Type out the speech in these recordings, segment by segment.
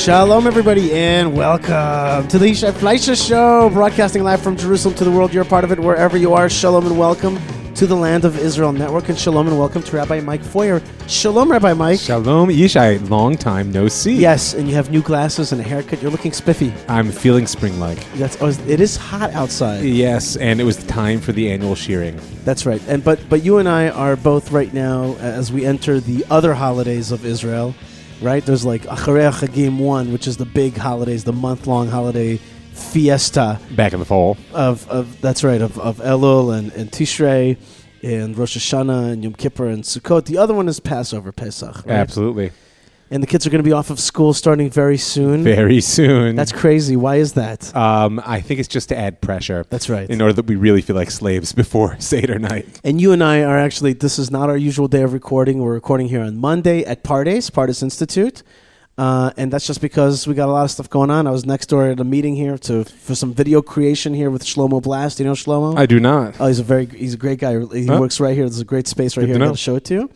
Shalom, everybody, and welcome to the Yishai Fleisher Show, broadcasting live from Jerusalem to the world. You're a part of it wherever you are. Shalom and welcome to the Land of Israel Network, and shalom and welcome to Rabbi Mike Feuer. Shalom, Rabbi Mike. Shalom, Yishai. Long time no see. Yes, and you have new glasses and a haircut. You're looking spiffy. I'm feeling spring-like. That's oh, it is hot outside. Yes, and it was time for the annual shearing. That's right. And but but you and I are both right now as we enter the other holidays of Israel. Right? There's like Acharei Chagim one, which is the big holidays, the month long holiday fiesta Back in the fall. of, of that's right of, of Elul and, and Tishrei and Rosh Hashanah and Yom Kippur and Sukkot. The other one is Passover, Pesach. Right? Absolutely. And the kids are going to be off of school starting very soon. Very soon. That's crazy. Why is that? um, I think it's just to add pressure. That's right. In order that we really feel like slaves before Seder night. And you and I are actually, this is not our usual day of recording. We're recording here on Monday at Pardes, Pardes Institute. Uh, and that's just because we got a lot of stuff going on. I was next door at a meeting here to for some video creation here with Shlomo Blast. You know Shlomo? I do not. oh, he's a very he's a great guy. He Huh? works right here. There's a great space right Good here. to I know. got to show it to you.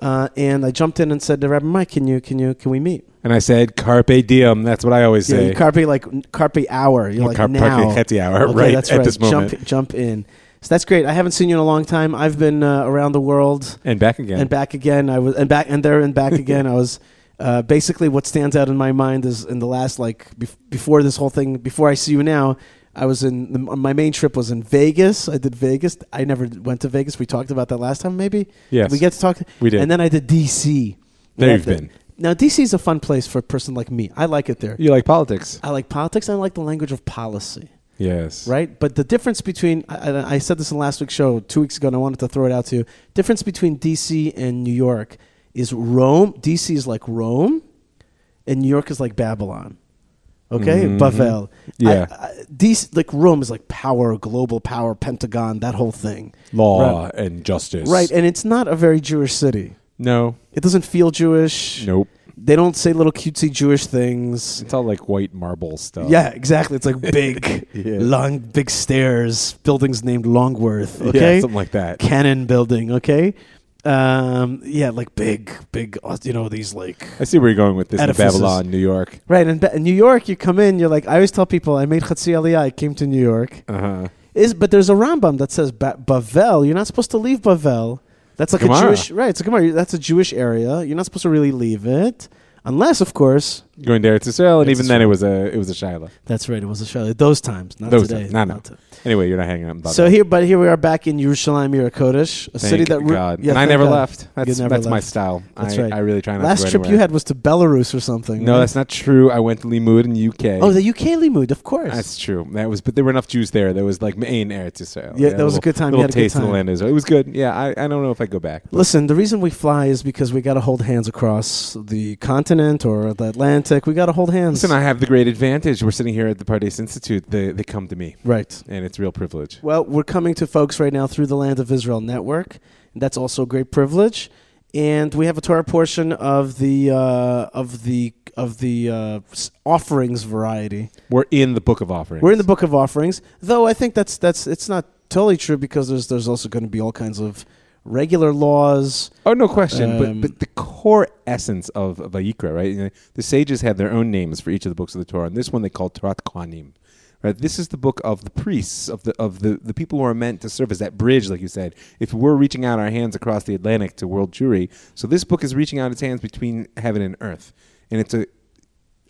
Uh, and I jumped in and said to Rabbi Mike, "Can you can you can we meet?" And I said, carpe diem. That's what I always Yeah, say. carpe like carpe hour. You're like carpe now. chetzi hour, Okay, right that's at right. this moment. Jump jump in. So that's great. I haven't seen you in a long time. I've been uh, around the world and back again. and back again. I was and back and there and back again. I was uh, basically what stands out in my mind is in the last like bef- before this whole thing. Before I see you now, I was in the, my main trip was in Vegas. I did Vegas. I never went to Vegas. We talked about that last time, maybe. yes. We get to talk. We did. And then I did DC. There you've been. Now DC is a fun place for a person like me. I like it there. You like politics? I like politics. And I like the language of policy Yes. right? But the difference between I, I I said this in last week's show two weeks ago, and I wanted to throw it out to you. Difference between DC and New York is Rome. DC is like Rome, and New York is like Babylon. Okay, Mhm. Bavel. Yeah. I, I, DC like Rome is like power, global power, Pentagon, that whole thing. Law and justice. Right, and it's not a very Jewish city. No. It doesn't feel Jewish. Nope. They don't say little cutesy Jewish things. It's all like white marble stuff. Yeah, exactly. It's like big, Yeah. long, big stairs, buildings named Longworth. Yeah, Okay, something like that. Cannon Building. Okay, um, yeah, like big, big. uh, You know these like I see where you're going with this Edifices. in Babylon, New York. right in, in New York. You come in, you're like I always tell people I made Chatzi Aliyah. I came to New York. Uh-huh. Is but there's a Rambam that says ba- Bavel. You're not supposed to leave Bavel. That's like a Jewish right. It's a Gemara. That's a Jewish area. You're not supposed to really leave it unless, of course, Going there to Israel, and Eretz even then it was a it was a Shiloh. that's right. It was a Shiloh. Those times, not Those today. times. No, no. Not to- Anyway, you're not hanging out in. So here, but here we are back in Yerushalayim, Yir Kodesh, a Thank city that re- God. Yeah, and I never God. left. That's never that's my style. That's I, right. I really try not Last trip you had was to Belarus or something. No, right? that's not true. I went to Limmud in UK. Oh, the UK Limmud, of course. That's true. That was, but there were enough Jews there. There was like main Eretz Israel. Yeah, that was a good time. Little had a good taste of the land Israel. It was good. Yeah, I, I don't know if I go back. Listen, the reason we fly is because we got to hold hands across the continent or the Atlantic. We got to hold hands. Listen, I have the great advantage. We're sitting here at the Pardes Institute. They they come to me, right. and it's real privilege. Well, we're coming to folks right now through the Land of Israel network. That's also a great privilege. And we have a Torah portion of the uh, of the of the uh, offerings variety. We're in the Book of Offerings. We're in the book of offerings, though I think that's that's it's not totally true because there's there's also going to be all kinds of regular laws. Oh, no question. Um, but but the core essence of Vayikra, right? You know, the sages have their own names for each of the books of the Torah, and this one they call Torat Kohanim. Right? This is the book of the priests, of the of the, the people who are meant to serve as that bridge, like you said. If we're reaching out our hands across the Atlantic to world Jewry, so this book is reaching out its hands between heaven and earth, and it's a,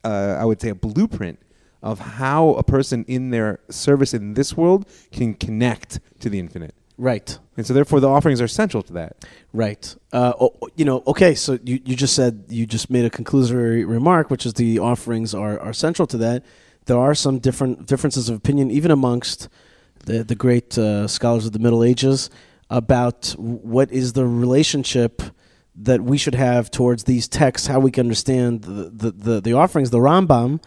uh, I would say, a blueprint of how a person in their service in this world can connect to the infinite. Right. And so, therefore, the offerings are central to that. Right. Uh, oh, you know, okay, so you, you just said, you just made a conclusory remark, which is the offerings are, are central to that. There are some different differences of opinion, even amongst the, the great uh, scholars of the Middle Ages, about what is the relationship that we should have towards these texts, how we can understand the, the, the, the offerings. The Rambam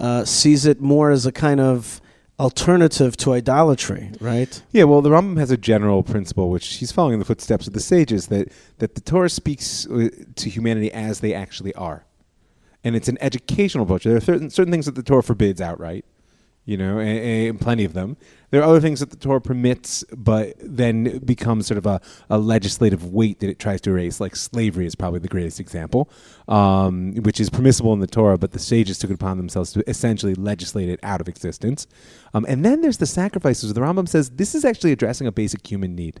uh, sees it more as a kind of alternative to idolatry, right? Yeah, well, the Rambam has a general principle, which he's following in the footsteps of the sages, that, that the Torah speaks uh, to humanity as they actually are. And it's an educational approach. There are certain, certain things that the Torah forbids outright. you know, and, and plenty of them. There are other things that the Torah permits, but then becomes sort of a, a legislative weight that it tries to erase. Like slavery is probably the greatest example, um, which is permissible in the Torah, but the sages took it upon themselves to essentially legislate it out of existence. Um, and then there's the sacrifices. The Rambam says this is actually addressing a basic human need.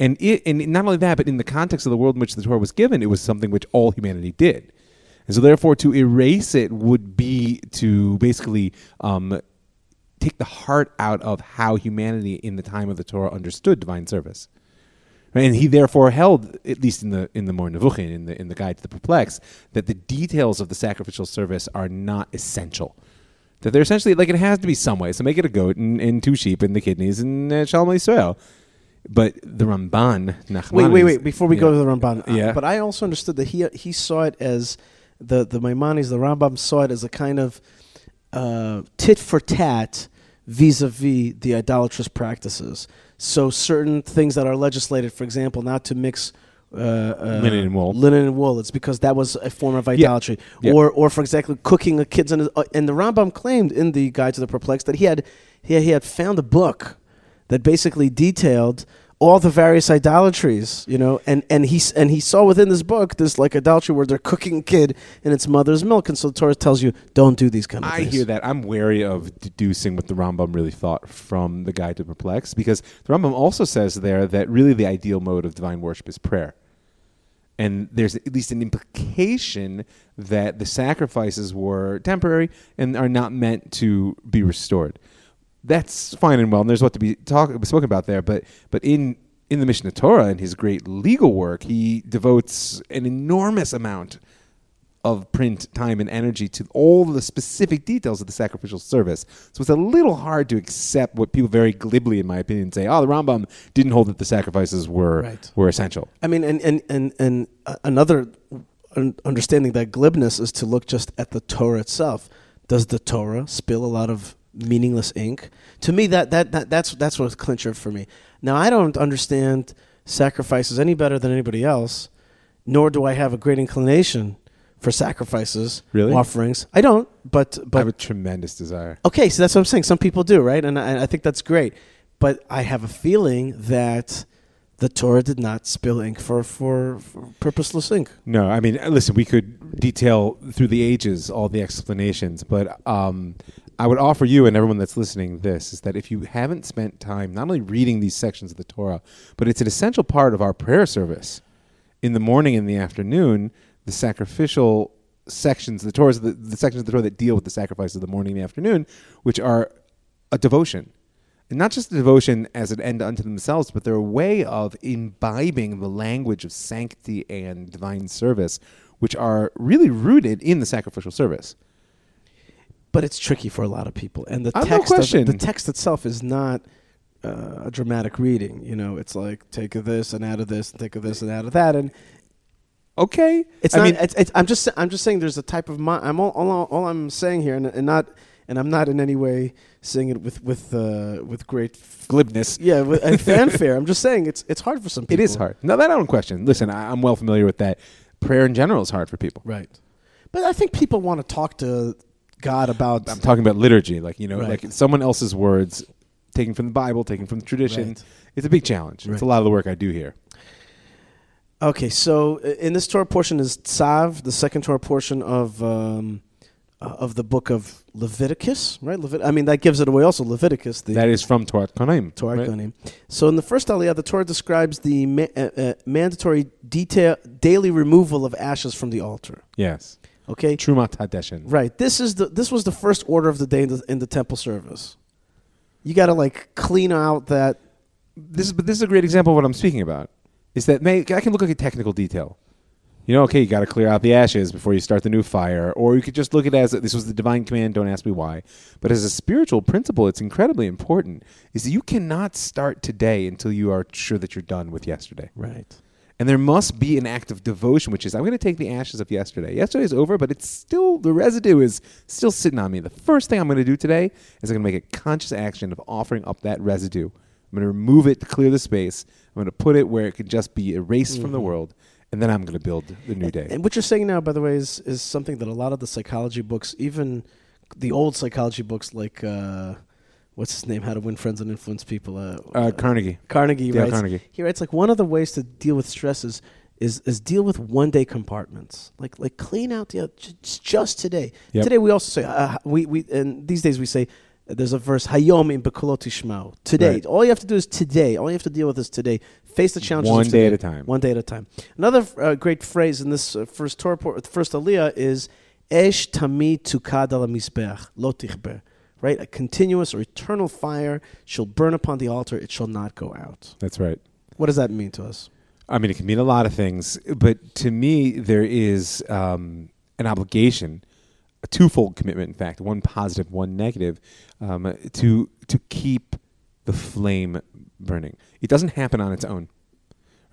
And it, and not only that, but in the context of the world in which the Torah was given, it was something which all humanity did. And so, therefore, to erase it would be to basically um, take the heart out of how humanity in the time of the Torah understood divine service. And he therefore held, at least in the in the Moreh Nevuchim, in the in the guide to the perplexed, that the details of the sacrificial service are not essential. That they're essentially like it has to be some way. So make it a goat and, and two sheep and the kidneys and uh, Shalom Yisrael. But the Ramban, Nachmanides, Wait, wait, wait. Before we go to the Ramban, uh, Yeah. but I also understood that he he saw it as the the Maimonides, the Rambam saw it as a kind of uh, tit for tat vis-a-vis the idolatrous practices. So certain things that are legislated, for example, not to mix. Uh, uh, Linen and wool. Linen and wool. It's because that was a form of idolatry, Yeah. or, or for example, cooking a kid's. In uh, and the Rambam claimed in the Guide to the Perplexed that he had, he, he had found a book that basically detailed all the various idolatries, you know, and and he and he saw within this book this like idolatry where they're cooking kid in its mother's milk, and so the Torah tells you don't do these kind of I things. I hear that. I'm wary of deducing what the Rambam really thought from the Guide to Perplex because the Rambam also says there that really the ideal mode of divine worship is prayer. And there's at least an implication that the sacrifices were temporary and are not meant to be restored. That's fine and well, and there's what to be talk, spoken about there. But but in in the Mishnah Torah, and his great legal work, he devotes an enormous amount of print time and energy to all the specific details of the sacrificial service. So it's a little hard to accept what people very glibly, in my opinion, say. Oh, the Rambam didn't hold that the sacrifices were Right. were essential. I mean, and and and and another understanding that glibness is to look just at the Torah itself. Does the Torah spill a lot of meaningless ink? To me, that that, that that's that's what's clincher for me. Now, I don't understand sacrifices any better than anybody else, nor do I have a great inclination for sacrifices, Really? offerings. I don't, but but I have a tremendous desire. Okay, so that's what I'm saying. Some people do, right? And I, I think that's great. But I have a feeling that the Torah did not spill ink for, for, for purposeless ink. No, I mean, listen, we could detail through the ages all the explanations, but um, I would offer you and everyone that's listening this is that if you haven't spent time not only reading these sections of the Torah, but it's an essential part of our prayer service in the morning and the afternoon, the sacrificial sections, the Torahs, the, the sections of the Torah that deal with the sacrifice of the morning and the afternoon, which are a devotion. And not just a devotion as an end unto themselves, but they're a way of imbibing the language of sanctity and divine service, which are really rooted in the sacrificial service. But it's tricky for a lot of people. And the Uh, no text, of- the text itself is not uh, a dramatic reading. You know, it's like take of this and out of this, and take of this and out of that. And Okay, It's I not. mean, it's, it's, I'm just. I'm just saying. There's a type of mind. I'm all. All, all I'm saying here, and, and not. And I'm not in any way saying it with with uh, with great. f- glibness. Yeah, with, and fanfare. I'm just saying it's it's hard for some It people. is hard. No, that I don't question. Listen, I, I'm well familiar with that. Prayer in general is hard for people. Right. But I think people want to talk to God about. I'm talking about liturgy, like you know, Right. like someone else's words, taken from the Bible, taken from the tradition. Right. It's a big challenge. Right. It's a lot of the work I do here. Okay, so uh, in this Torah portion is Tzav, the second Torah portion of um, uh, of the book of Leviticus, right? Levit- I mean, that gives it away. Also, Leviticus, the that is from Torah Kohanim. Torah right? Kohanim. So in the first Aliyah, the Torah describes the ma- uh, uh, mandatory detail daily removal of ashes from the altar. Yes, Okay, Trumat Hadeshin. right. This is the this was the first order of the day in the, in the temple service. You got to like clean out that. This is, but this is a great example of what I'm speaking about. Is that may, I can look like a technical detail. You know, okay, you got to clear out the ashes before you start the new fire, or you could just look at it as this was the divine command. Don't ask me why. But as a spiritual principle, it's incredibly important. Is that you cannot start today until you are sure that you're done with yesterday. Right. And there must be an act of devotion, which is I'm going to take the ashes of yesterday. Yesterday's over, but it's still the residue is still sitting on me. The first thing I'm going to do today is I'm going to make a conscious action of offering up that residue. I'm going to remove it to clear the space. I'm going to put it where it can just be erased from the Mhm. world, and then I'm going to build the new day. And what you're saying now, by the way, is is something that a lot of the psychology books, even the old psychology books like uh, what's his name? How to Win Friends and Influence People. Uh, Uh, Carnegie. Carnegie Dale writes. Carnegie. He writes like one of the ways to deal with stresses is is, deal with one day compartments. Like like clean out the just, just today. Yep. Today we also say uh, we we and these days we say there's a verse Hayom in Shmao. Today, Right. all you have to do is today. All you have to deal with is today. Face the challenges. One day at a time. One day at a time. Another uh, great phrase in this uh, first Torah, first Aliyah is Esh tamid tukad al lo tichber. Right, a continuous or eternal fire shall burn upon the altar; it shall not go out. That's right. What does that mean to us? I mean, it can mean a lot of things, but to me, there is um, an obligation, a twofold commitment, in fact, one positive, one negative, um, to to keep the flame burning. It doesn't happen on its own,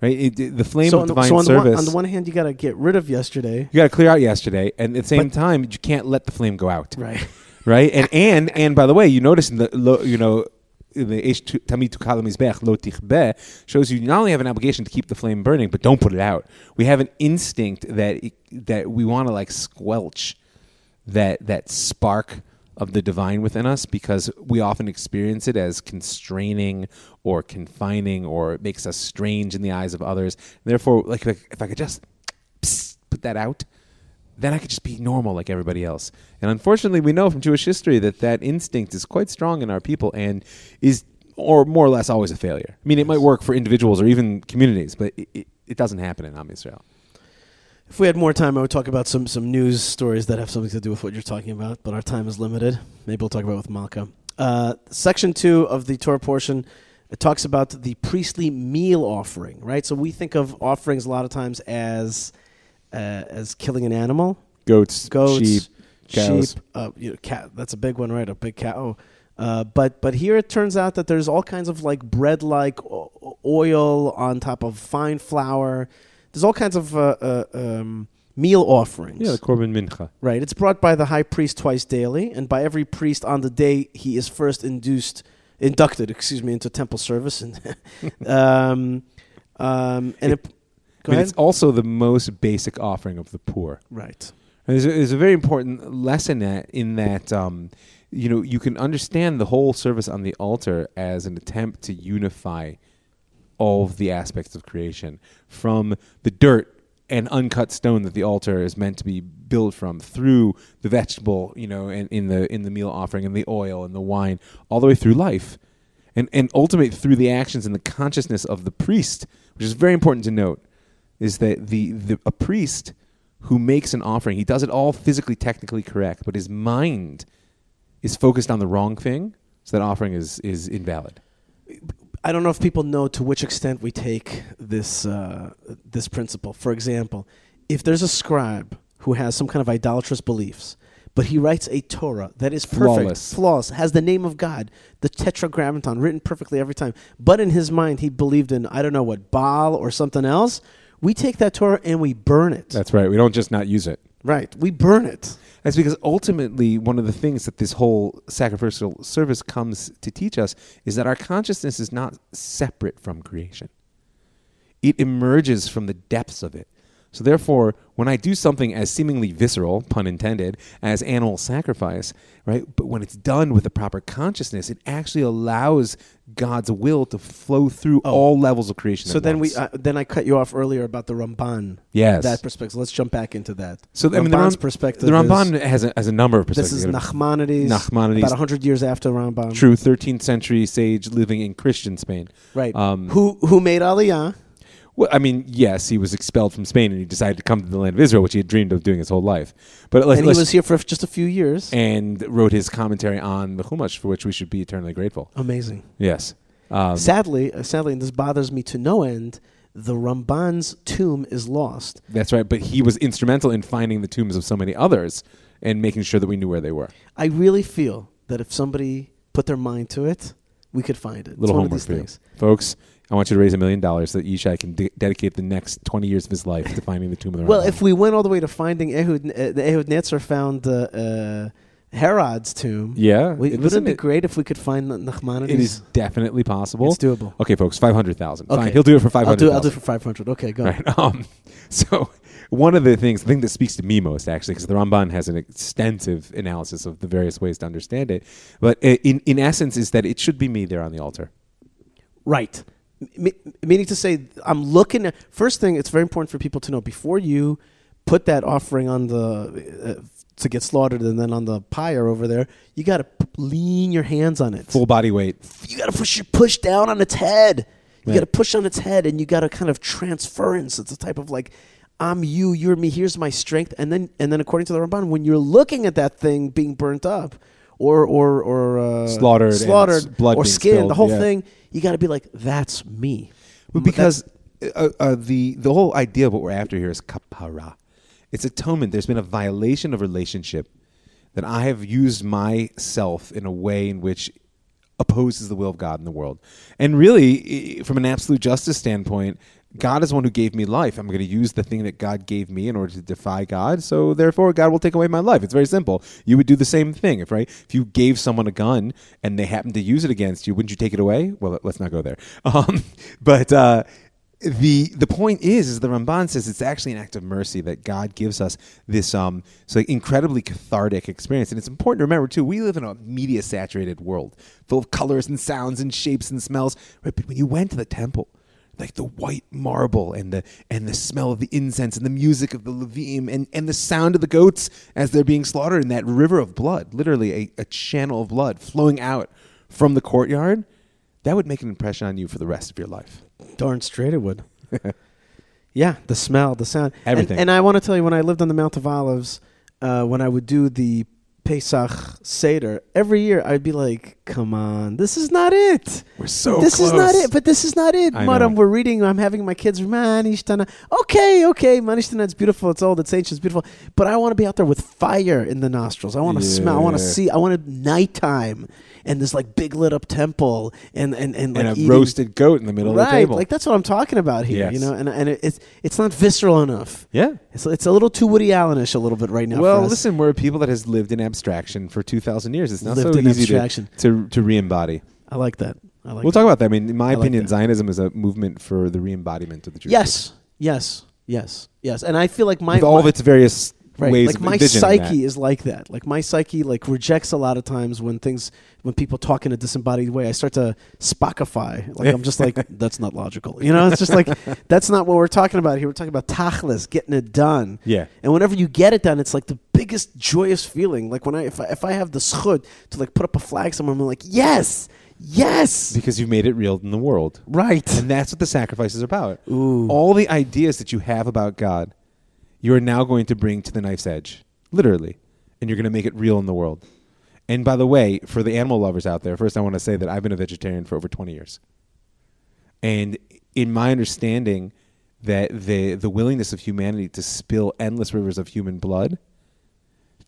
right? It, it- the flame so of on the, divine so on the, service. one, on the one hand, you got to get rid of yesterday, you got to clear out yesterday, and at the same time, you can't let the flame go out, right? right? And and and by the way, you notice in the you know. in The Tu- Tamid tu kala mizbech lo shows you not only have an obligation to keep the flame burning, but don't put it out. We have an instinct that that we want to like squelch that that spark of the divine within us because we often experience it as constraining or confining or it makes us strange in the eyes of others. Therefore, like, if I could just put that out, then I could just be normal like everybody else. And unfortunately, we know from Jewish history that that instinct is quite strong in our people and is, or more or less, always a failure. I mean, it might work for individuals or even communities, but it, it, it doesn't happen in Am Yisrael. If we had more time, I would talk about some some news stories that have something to do with what you're talking about. But our time is limited. Maybe we'll talk about it with Malkah. Uh, section two of the Torah portion it talks about the priestly meal offering. Right. So we think of offerings a lot of times as as killing an animal, Goats, goats, sheep, cows. sheep, uh, you know, cat. That's a big one, right? A big cow. Uh, but but here it turns out that there's all kinds of like bread like oil on top of fine flour. There's all kinds of uh, uh, um, meal offerings. Yeah, the Korban Mincha. Right. It's brought by the high priest twice daily, and by every priest on the day he is first induced, inducted, excuse me, into temple service. And um, um, and it, go I mean, ahead. it's also the most basic offering of the poor. Right. And There's a, there's a very important lesson that, in that, um, you know, you can understand the whole service on the altar as an attempt to unify all of the aspects of creation from the dirt and uncut stone that the altar is meant to be built from through the vegetable, you know, and in the in the meal offering and the oil and the wine, all the way through life. And and ultimately through the actions and the consciousness of the priest, which is very important to note, is that the, the a priest who makes an offering, he does it all physically technically correct, but his mind is focused on the wrong thing, so that offering is is invalid. I don't know if people know to which extent we take this uh, this principle. For example, if there's a scribe who has some kind of idolatrous beliefs, but he writes a Torah that is perfect, Flawless. flawless, has the name of God, the Tetragrammaton, written perfectly every time, but in his mind he believed in I don't know what Baal or something else. We take that Torah and we burn it. That's right. We don't just not use it. right. We burn it. That's because ultimately one of the things that this whole sacrificial service comes to teach us is that our consciousness is not separate from creation. It emerges from the depths of it. So therefore, when I do something as seemingly visceral, pun intended, as animal sacrifice, right? But when it's done with the proper consciousness, it actually allows God's will to flow through Oh. all levels of creation. So then we uh, then I cut you off earlier about the Ramban. yes. That perspective. Let's jump back into that. so I mean, the, Ramban's Ram- perspective. the is- Ramban has a, has a number of perspectives. This is Nachmanides, Nachmanides. about 100 years after Ramban. True, 13th century sage living in Christian Spain. Right. Um, who who made Aliyah? Well, I mean, yes, he was expelled from Spain and he decided to come to the land of Israel, which he had dreamed of doing his whole life. But let's, and he was here for just a few years. and wrote his commentary on the Chumash, for which we should be eternally grateful. Amazing. Yes. Um, sadly, uh, sadly, and this bothers me to no end, the Ramban's tomb is lost. that's right. But he was instrumental in finding the tombs of so many others and making sure that we knew where they were. I really feel that if somebody put their mind to it, we could find it. It's Little of homework these for you. things. Folks, I want you to raise a million dollars so that Yishai can de- dedicate the next 20 years of his life to finding the tomb of the Ramban. Well, Rambam. if we went all the way to finding Ehud, uh, the Ehud Netzer found uh, uh, Herod's tomb. Yeah. We, Listen, wouldn't it be it- great if we could find the Nachmanides? It is definitely possible. It's doable. Okay, folks, five hundred thousand. Fine, Okay. he'll do it for five I'll hundred. do. I'll do it for five hundred. Okay, go. Right. Um, so one of the things, the thing that speaks to me most, actually, because the Ramban has an extensive analysis of the various ways to understand it, but i- in in essence, is that it should be me there on the altar. Right. M- m- meaning to say, I'm looking at. First thing, it's very important for people to know before you put that offering on the uh, to get slaughtered, and then on the pyre over there, you got to p- lean your hands on it. Full body weight. You got to push your push down on its head. You Right. got to push on its head, and you got to kind of transference. It's a type of like. I'm you, you're me. Here's my strength, and then and then according to the Ramban, when you're looking at that thing being burnt up, or or or uh, Slaughtered slaughtered, blood or skinned, the whole yeah. thing, you got to be like, that's me. But because uh, uh, the the whole idea of what we're after here is kapara. It's atonement. There's been a violation of relationship that I have used myself in a way in which opposes the will of God in the world. And really, from an absolute justice standpoint, God is one who gave me life. I'm going to use the thing that God gave me in order to defy God. So therefore, God will take away my life. It's very simple. You would do the same thing, if right? If you gave someone a gun and they happened to use it against you, wouldn't you take it away? Well, let's not go there. Um, but uh, the the point is, is the Ramban says it's actually an act of mercy that God gives us this um so incredibly cathartic experience, and it's important to remember too. We live in a media saturated world full of colors and sounds and shapes and smells. Right, but when you went to the temple, like the white marble and the and the smell of the incense and the music of the levim and and the sound of the goats as they're being slaughtered in that river of blood, literally a, a channel of blood flowing out from the courtyard, that would make an impression on you for the rest of your life. Darn straight it would. yeah, the smell, the sound, And- Everything. And, I want to tell you, when I lived on the Mount of Olives, uh, when I would do the Pesach Seder every year, I'd be like, "Come on, this is not it. We're so this is not it. But this is not it, I Madam. know. We're reading. I'm having my kids. Manishtana. Okay, okay. Manishtana. It's beautiful. It's old. It's ancient. It's beautiful. But I want to be out there with fire in the nostrils. I want to smell. I want to see. I want to nighttime and this like big lit up temple and and and like and a eating- roasted goat in the middle of the right, table. like that's what I'm talking about here. Yes. You know, and and it, it's it's not visceral enough. yeah. It's it's a little too Woody Allenish a little bit right now. well, for us. listen, we're a people that has lived in abstraction for two thousand years. It's not Lived so easy abstraction. to to, to re-embody. I like that. I like. we'll that. talk about that. I mean, in my I opinion, that. Zionism is a movement for the re-embodiment of the Jewish Yes, yes, yes, yes. And I feel like my with all of its various right, ways like my psyche that. is like that. Like my psyche like rejects a lot of times when things when people talk in a disembodied way. I start to spockify. Like I'm just like that's not logical. You know, it's just like that's not what we're talking about here. We're talking about tachlis, getting it done. Yeah. And whenever you get it done, it's like the biggest joyous feeling. Like when I if I, if I have the schud to like put up a flag somewhere, I'm like, yes, yes, because you've made it real in the world. right. And that's what the sacrifice is about. Ooh. All the ideas that you have about God, you are now going to bring to the knife's edge, literally, and you're going to make it real in the world. And by the way, for the animal lovers out there, first I want to say that I've been a vegetarian for over 20 years. And in my understanding that the the willingness of humanity to spill endless rivers of human blood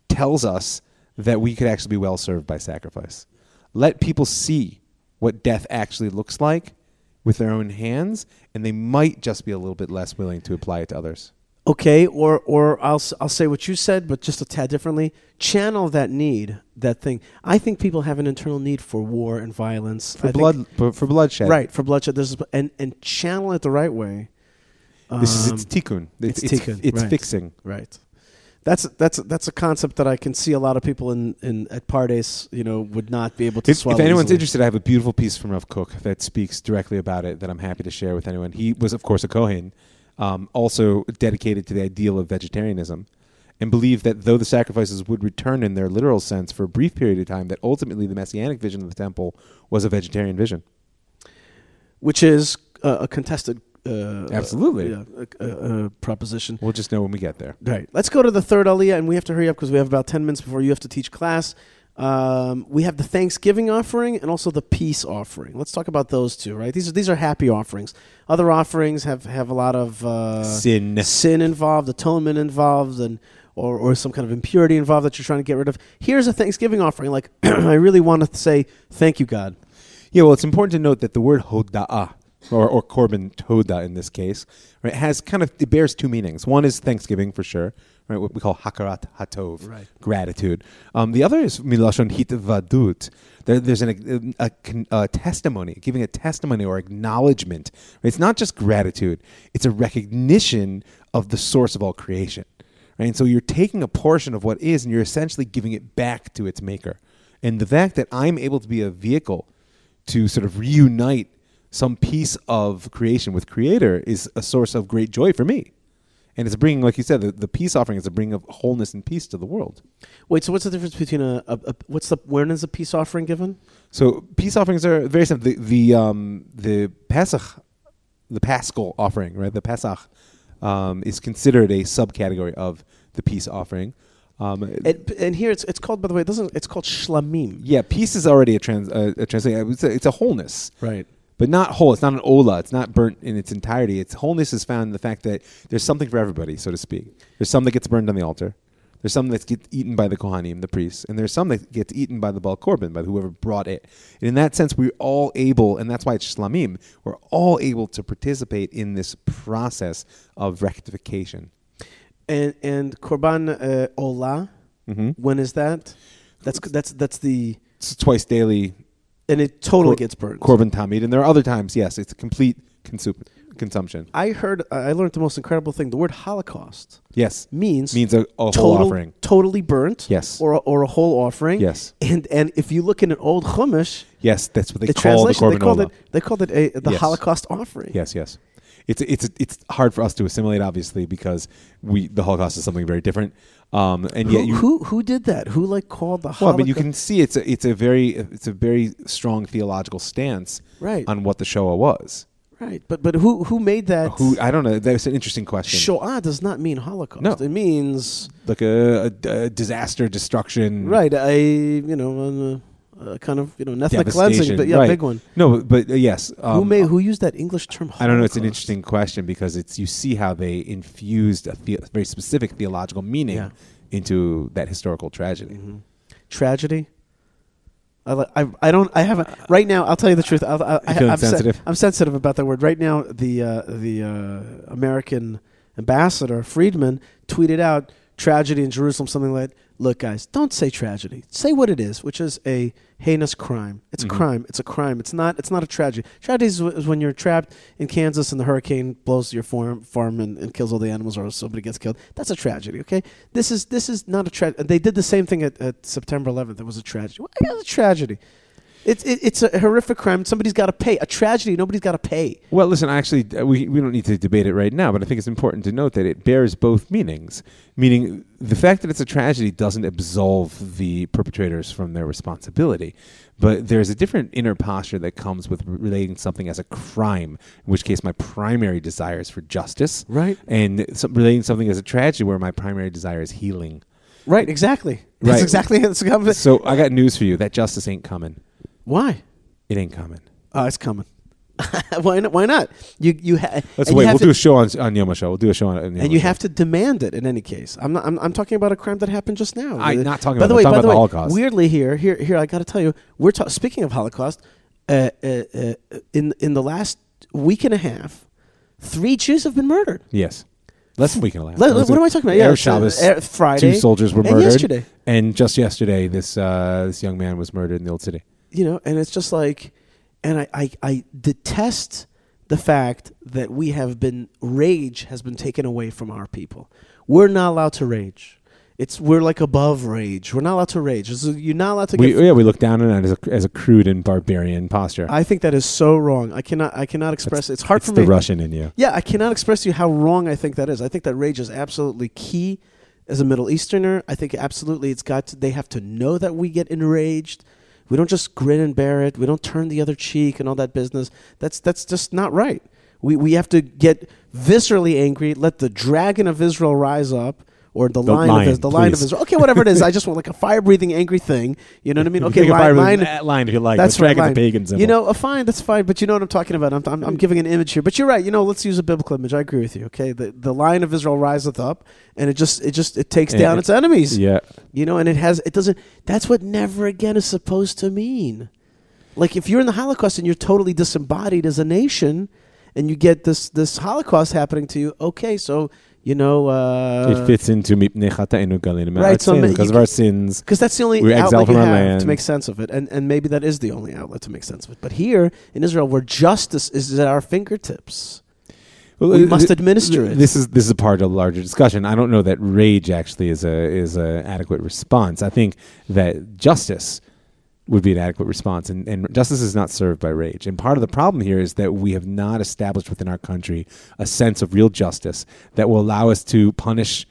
tells us that we could actually be well served by sacrifice. Let people see what death actually looks like with their own hands, and they might just be a little bit less willing to apply it to others. Okay, or or I'll I'll say what you said, but just a tad differently. Channel that need, that thing. I think people have an internal need for war and violence For I think- blood, for, for bloodshed. right? For bloodshed. There's and and channel it the right way. This is Um, it's tikkun. It's, it's it's, tikkun, it's right. fixing. right. That's that's that's a concept that I can see a lot of people in, in at Pardes, you know, would not be able to If, swallow. if anyone's easily. interested, I have a beautiful piece from Rav Kook that speaks directly about it that I'm happy to share with anyone. He was, of course, a Kohen, um, also dedicated to the ideal of vegetarianism, and believed that though the sacrifices would return in their literal sense for a brief period of time, that ultimately the messianic vision of the temple was a vegetarian vision. which is uh, a contested, uh, Absolutely. uh, proposition. We'll just know when we get there. Right. Let's go to the third aliyah, and we have to hurry up because we have about 10 minutes before you have to teach class. Um, we have the Thanksgiving offering and also the peace offering. Let's talk about those two, right? These are, these are happy offerings. Other offerings have, have a lot of uh, Sin. sin involved, atonement involved, and or, or some kind of impurity involved that you're trying to get rid of. Here's a Thanksgiving offering. Like, I really want to say, thank you, God. Yeah, well, it's important to note that the word hoda'ah, or, or korban toda in this case, right, has kind of, it bears two meanings. One is Thanksgiving for sure, right? What we call hakarat hatov, Right. gratitude. Um, the other is milashon hitvadut. There, there's an, a, a, a testimony, giving a testimony or acknowledgement. It's not just gratitude; it's a recognition of the source of all creation. Right? And so you're taking a portion of what is, and you're essentially giving it back to its maker. And the fact that I'm able to be a vehicle to sort of reunite some piece of creation with creator is a source of great joy for me and it's bringing like you said the, the peace offering is a bringing of wholeness and peace to the world Wait, so what's the difference between a, a, a what's the when is a peace offering given? so peace offerings are very simple the, the um the pesach the paschal offering right the pesach um, is considered a subcategory of the peace offering um, It, and here it's it's called by the way it doesn't it's called shlamim. yeah peace is already a trans uh, a translation I would say it's a wholeness Right. But not whole. It's not an ola. It's not burnt in its entirety. Its wholeness is found in the fact that there's something for everybody, so to speak. There's some that gets burned on the altar. There's some that gets eaten by the kohanim, the priests, and there's some that gets eaten by the bal korban, by whoever brought it. And in that sense, we're all able, and that's why it's shlamim. We're all able to participate in this process of rectification. And and korban uh, olah. Mm-hmm. When is that? That's that's that's the It's twice daily and it totally Kor- gets burned. korban tamid, and there are other times, yes, it's a complete consup- consumption. I heard I learned the most incredible thing. The word Holocaust Yes, means means a, a whole total, offering. totally burnt. Yes. Or a, or a whole offering. Yes. And and if you look in an old chumash, Yes, that's what they the call the translation they korban called it they called it a, the Yes. Holocaust offering. Yes, yes. It's it's it's hard for us to assimilate, obviously, because we the Holocaust is something very different. Um, and Who, yet you, who who did that? Who like called the well, I mean, you can see it's a it's a very it's a very strong theological stance right on what the Shoah was. right. But but who who made that? Who I don't know. That's an interesting question. Shoah does not mean Holocaust. No. It means Like a, a, a disaster, destruction, right. I you know a, a kind of you know ethnic cleansing, but yeah, right. big one. No, but uh, yes. Um, who made who used that English term? I don't know. It's an interesting question because it's you see how they infused a the, very specific theological meaning Yeah. into that historical tragedy. Mhm. Tragedy. I, li- I I don't I haven't right now. I'll tell you the truth. I, I, I'm sen- sensitive? I'm sensitive about that word right now. The uh, the uh, American ambassador Friedman tweeted out tragedy in Jerusalem. Something like, "Look, guys, don't say tragedy. Say what it is, which is a heinous crime. It's Mhm. a crime. It's a crime. It's not. It's not a tragedy. Tragedy is, is when you're trapped in Kansas and the hurricane blows your farm farm and, and kills all the animals, or somebody gets killed. That's a tragedy. Okay, this is this is not a tragedy. They did the same thing at, at September 11th. It was a tragedy. It a tragedy? It's it, it's a horrific crime. Somebody's got to pay. A tragedy. Nobody's got to pay. Well, listen, actually, uh, we, we don't need to debate it right now, but I think it's important to note that it bears both meanings. Meaning, the fact that it's a tragedy doesn't absolve the perpetrators from their responsibility. But there's a different inner posture that comes with relating something as a crime, in which case my primary desire is for justice, Right. and some, relating something as a tragedy where my primary desire is healing. Right. Exactly. That's Right. exactly. That's exactly So I got news for you. That justice ain't coming. Why? It ain't coming. Oh, it's coming. why not? Why not? You you ha- Let's and you wait. We'll to- do a show on on Yom Show. We'll do a show on, on Yom and you Show. have to demand it in any case. I'm not. I'm, I'm talking about a crime that happened just now. I'm not talking by about the way, by the way, the Holocaust. weirdly here, here, here. I got to tell you, we're ta- speaking of Holocaust. Uh, uh, uh, in in the last week and a half, three Jews have been murdered. Yes. Less than a week and a half. Le- what am I talking about? Yeah, it's, uh, Shabbos, uh, Friday. Two soldiers were and murdered. yesterday. And just yesterday, this uh, this young man was murdered in the old city. You know and it's just like and I, I i detest the fact that we have been rage has been taken away from our people. We're not allowed to rage. It's we're like above rage. We're not allowed to rage. It's- you're not allowed to We, get yeah, we look down on it as a, as a crude and barbarian posture. i think that is so wrong. I cannot i cannot express it's hard it's for the me Russian in you. yeah i cannot express to you how wrong i think that is. I think that rage is absolutely key as a middle easterner. I think absolutely it's got to, they have to know that we get enraged we don't just grin and bear it. We don't turn the other cheek and all that business. That's that's just not right. We we have to get viscerally angry. Let the dragon of israel rise up or the, The lion, lion, of Israel, the lion of please. Israel. Okay, whatever it is. I just want like a fire breathing angry thing. You know what I mean? Okay, can lion, fire with lion, that line if you like. that's right. line. pagan symbol. You know, uh, fine, that's fine. But you know what I'm talking about. I'm, I'm, I'm giving an image here. But you're right. You know, let's use a biblical image. I agree with you. Okay, the the lion of Israel riseth up, and it just it just it takes And down it- its enemies. yeah. You know, and it has it doesn't. That's what never again is supposed to mean. Like if you're in the Holocaust and you're totally disembodied as a nation, and you get this this Holocaust happening to you, okay, so you know, uh, it fits into mipnei chata'enu galinu Right, so because of our sins. because that's the only We're outlet from you have land. to make sense of it, and and maybe that is the only outlet to make sense of it. But here in Israel, where justice is at our fingertips, Well, we must administer it. This is this is a part of a larger discussion. I don't know that rage actually is a is a adequate response. I think that justice would be an adequate response, and, and justice is not served by rage. And part of the problem here is that we have not established within our country a sense of real justice that will allow us to punish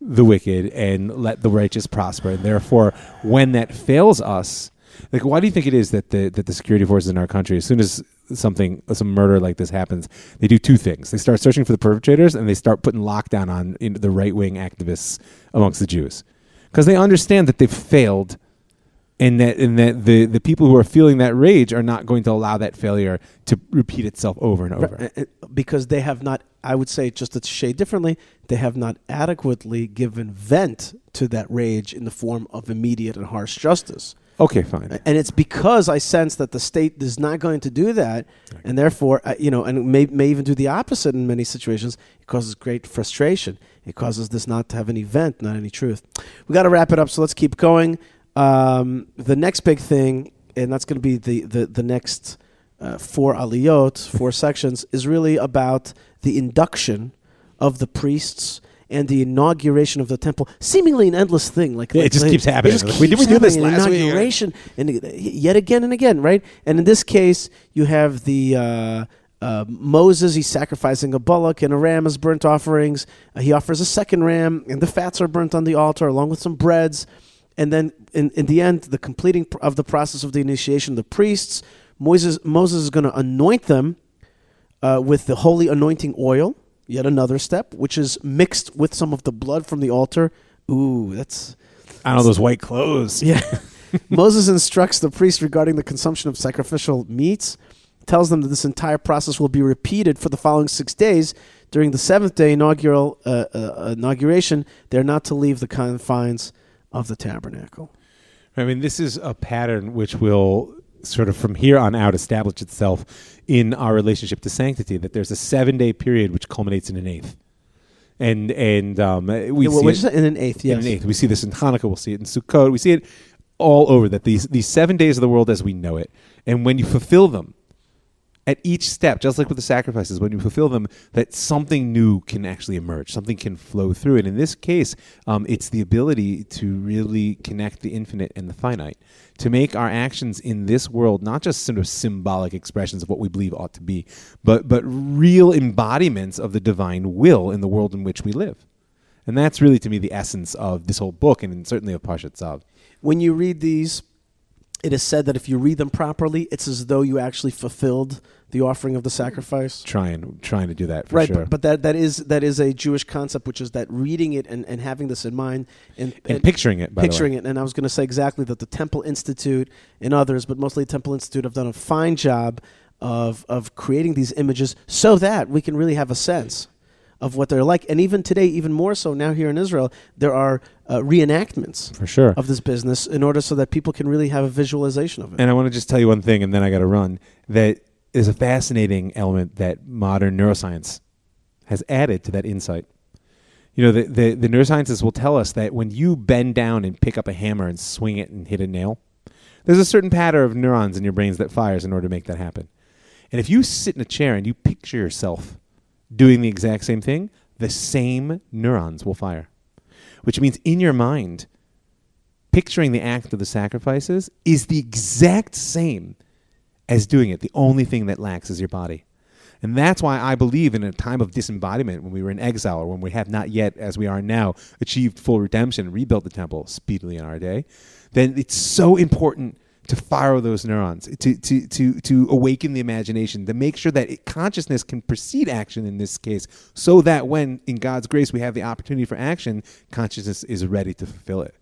the wicked and let the righteous prosper. And therefore, when that fails us, like why do you think it is that the that the security forces in our country, as soon as something some murder like this happens, they do two things. They start searching for the perpetrators and they start putting lockdown on the right wing activists amongst the Jews. Because they understand that they've failed and that and that the, the people who are feeling that rage are not going to allow that failure to repeat itself over and over. Because they have not. I would say just to shade differently, they have not adequately given vent to that rage in the form of immediate and harsh justice. Okay, fine. and it's because I sense that the state is not going to do that, and therefore, uh, you know, and may may even do the opposite in many situations. It causes great frustration. It causes this not to have any vent, not any truth. We got to wrap it up, so let's keep going. Um, the next big thing, and that's going to be the the the next uh, four aliyot, four sections, is really about the induction of the priests. And the inauguration of the temple, seemingly an endless thing, like Yeah, it just like- keeps happening. just Like, we- did we keeps do this last week? inauguration and yet again and again, right? And in this case, you have the uh, uh, Moses. He's sacrificing a bullock and a ram as burnt offerings. Uh, he offers a second ram, and the fats are burnt on the altar along with some breads. And then, in, in the end, the completing of the process of the initiation, the priests, Moses, Moses is going to anoint them uh, with the holy anointing oil. Yet another step, which is mixed with some of the blood from the altar. Ooh, that's I know those white clothes. yeah. Moses instructs the priest regarding the consumption of sacrificial meats, tells them that this entire process will be repeated for the following six days. During the seventh day inaugural uh, uh, inauguration, they're not to leave the confines of the tabernacle. I mean, this is a pattern which will sort of from here on out establish itself in our relationship to sanctity. That there's a seven day period which culminates in an eighth, and and um, we Yeah, see well, it is in an eighth, yes. in an eighth. We see this in Hanukkah. We'll see it in Sukkot. We see it all over. That these these seven days of the world as we know it, and when you fulfill them. At each step, just like with the sacrifices, when you fulfill them, that something new can actually emerge, something can flow through it. In this case, um, it's the ability to really connect the infinite and the finite, to make our actions in this world not just sort of symbolic expressions of what we believe ought to be, but but real embodiments of the divine will in the world in which we live. And that's really, to me, the essence of this whole book, and certainly of Pashat Tzav. When you read these, it is said that if you read them properly, it's as though you actually fulfilled the offering of the sacrifice. Trying, trying to do that for right, sure. but, but that, that is that is a Jewish concept, which is that reading it and, and having this in mind and, and picturing it, by picturing the way. it. And I was going to say exactly that the Temple Institute and others, but mostly Temple Institute, have done a fine job of of creating these images so that we can really have a sense of what they're like. And even today, even more so now here in Israel, there are uh, reenactments for sure. of this business in order so that people can really have a visualization of it. And I want to just tell you one thing, and then I got to run. That is a fascinating element that modern neuroscience has added to that insight. You know, the, the, the neuroscientists will tell us that when you bend down and pick up a hammer and swing it and hit a nail, there's a certain pattern of neurons in your brains that fires in order to make that happen. And if you sit in a chair and you picture yourself doing the exact same thing, the same neurons will fire. Which means in your mind, picturing the act of the sacrifices is the exact same as doing it. The only thing that lacks is your body. And that's why I believe in a time of disembodiment, when we were in exile, or when we have not yet, as we are now, achieved full redemption, rebuilt the temple speedily in our day, then it's so important to fire those neurons, to, to, to, to awaken the imagination, to make sure that it, consciousness can precede action in this case, so that when, in God's grace, we have the opportunity for action, consciousness is ready to fulfill it.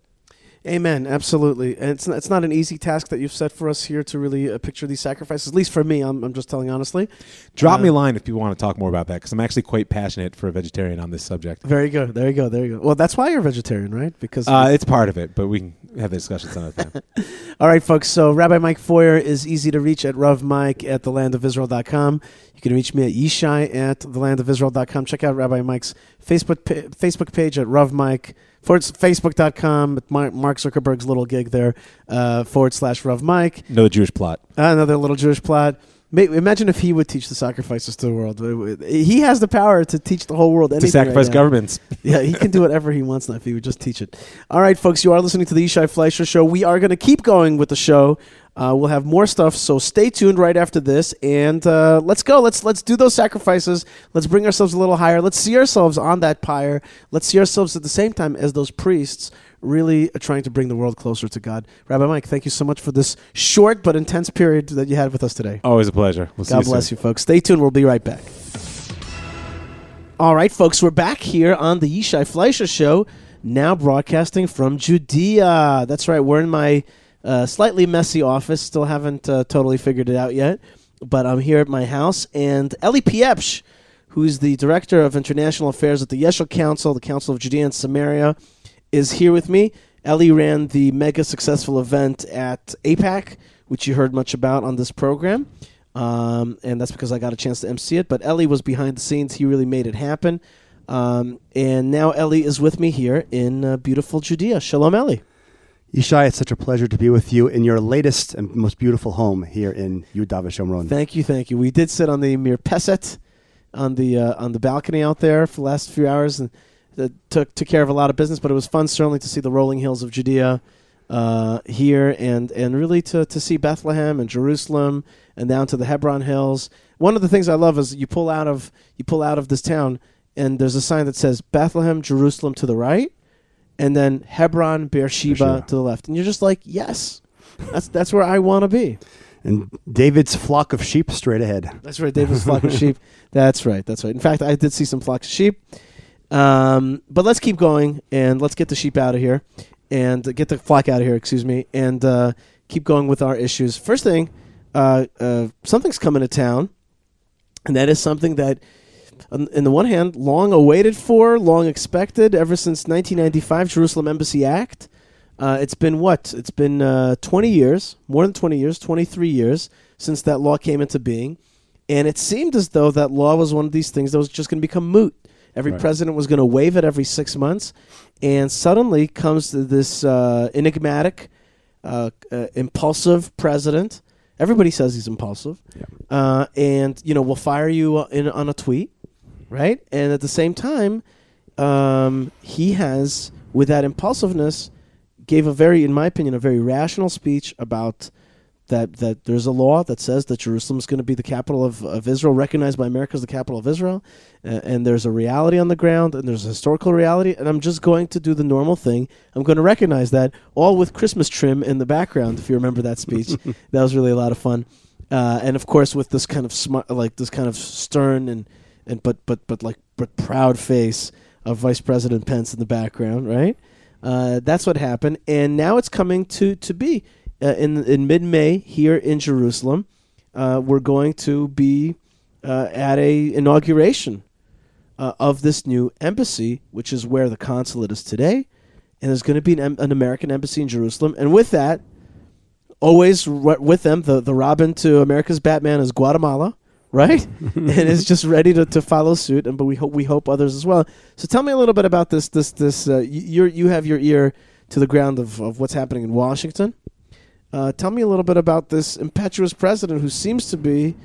Amen. Absolutely. And it's not, it's not an easy task that you've set for us here to really uh, picture these sacrifices. At least for me, I'm, I'm just telling honestly. Drop Uh, me a line if you want to talk more about that because I'm actually quite passionate for a vegetarian on this subject. Very good. There you go. There you go. Well, that's why you're a vegetarian, right? Because Uh, it's part of it, but we can have the discussions on that time. All right, folks. So Rabbi Mike Feuer is easy to reach at Rav Mike at thelandofisrael.com. You can reach me at Yishai at thelandofisrael.com. Check out Rabbi Mike's Facebook pa- Facebook page at Rav Mike forward facebook.com. Mark Zuckerberg's little gig there uh, forward slash Rav Mike. Another Jewish plot. Another little Jewish plot. Imagine if he would teach the sacrifices to the world. He has the power to teach the whole world To sacrifice right governments. Yeah, he can do whatever he wants now if he would just teach it. All right, folks, you are listening to the Yishai Fleisher Show. We are going to keep going with the show. Uh, we'll have more stuff, so stay tuned right after this, and uh, let's go. Let's let's do those sacrifices. Let's bring ourselves a little higher. Let's see ourselves on that pyre. Let's see ourselves at the same time as those priests, really trying to bring the world closer to God. Rabbi Mike, thank you so much for this short but intense period that you had with us today. Always a pleasure. We'll God you bless soon. you, folks. Stay tuned. We'll be right back. All right, folks, we're back here on the Yishai Fleisher Show, now broadcasting from Judea. That's right. We're in my uh, slightly messy office. Still haven't uh, totally figured it out yet, but I'm here at my house. And Eli Pieprz, who's the director of international affairs at the Yesha Council, the Council of Judea and Samaria, is here with me. Ellie ran the mega successful event at AIPAC, which you heard much about on this program. Um, and that's because I got a chance to MC it. But Ellie was behind the scenes. He really made it happen. Um, and now Ellie is with me here in uh, beautiful Judea. Shalom, Ellie. Yishai, it's such a pleasure to be with you in your latest and most beautiful home here in Yudav Shomron. Thank you, thank you. We did sit on the Mirpeset on the uh, on the balcony out there for the last few hours, and that took took care of a lot of business. But it was fun, certainly, to see the rolling hills of Judea uh, here, and and really to to see Bethlehem and Jerusalem, and down to the Hebron hills. One of the things I love is you pull out of you pull out of this town, and there's a sign that says Bethlehem, Jerusalem to the right, and then Hebron, Beersheba, Beersheba. to the left, and you're just like, yes, that's that's where I want to be. And David's flock of sheep straight ahead. That's right, David's flock of sheep. That's right, that's right. In fact, I did see some flocks of sheep. Um, but let's keep going and let's get the sheep out of here and get the flock out of here, excuse me, and uh, keep going with our issues. First thing, uh, uh, something's coming to town, and that is something that, on, in the one hand, long awaited for, long expected, ever since 1995 Jerusalem Embassy Act. Uh, it's been what? It's been uh, 20 years, more than 20 years, 23 years since that law came into being. And it seemed as though that law was one of these things that was just going to become moot. Every Right. president was going to waive it every six months. And suddenly comes this uh, enigmatic, uh, uh, impulsive president. Everybody says he's impulsive. Yeah. Uh, and, you know, we'll fire you uh, in, on a tweet, right? And at the same time, um, he has, with that impulsiveness, gave a very, in my opinion, a very rational speech about that that there's a law that says that Jerusalem is going to be the capital of, of Israel, recognized by America as the capital of Israel, uh, and there's a reality on the ground, and there's a historical reality, and I'm just going to do the normal thing. I'm going to recognize that, all with Christmas trim in the background. If you remember that speech, that was really a lot of fun, uh, and of course with this kind of smart, like this kind of stern and and but but but like but proud face of Vice President Pence in the background, right? Uh, that's what happened, and now it's coming to to be uh, in in mid May here in Jerusalem. Uh, we're going to be uh, at a inauguration uh, of this new embassy, which is where the consulate is today, and there's going to be an, an American embassy in Jerusalem, and with that, always r- with them, the the Robin to America's Batman is Guatemala. Right, and is just ready to, to follow suit, and but we hope we hope others as well. So tell me a little bit about this this this. Uh, you you have your ear to the ground of, of what's happening in Washington. Uh, tell me a little bit about this impetuous president who seems to be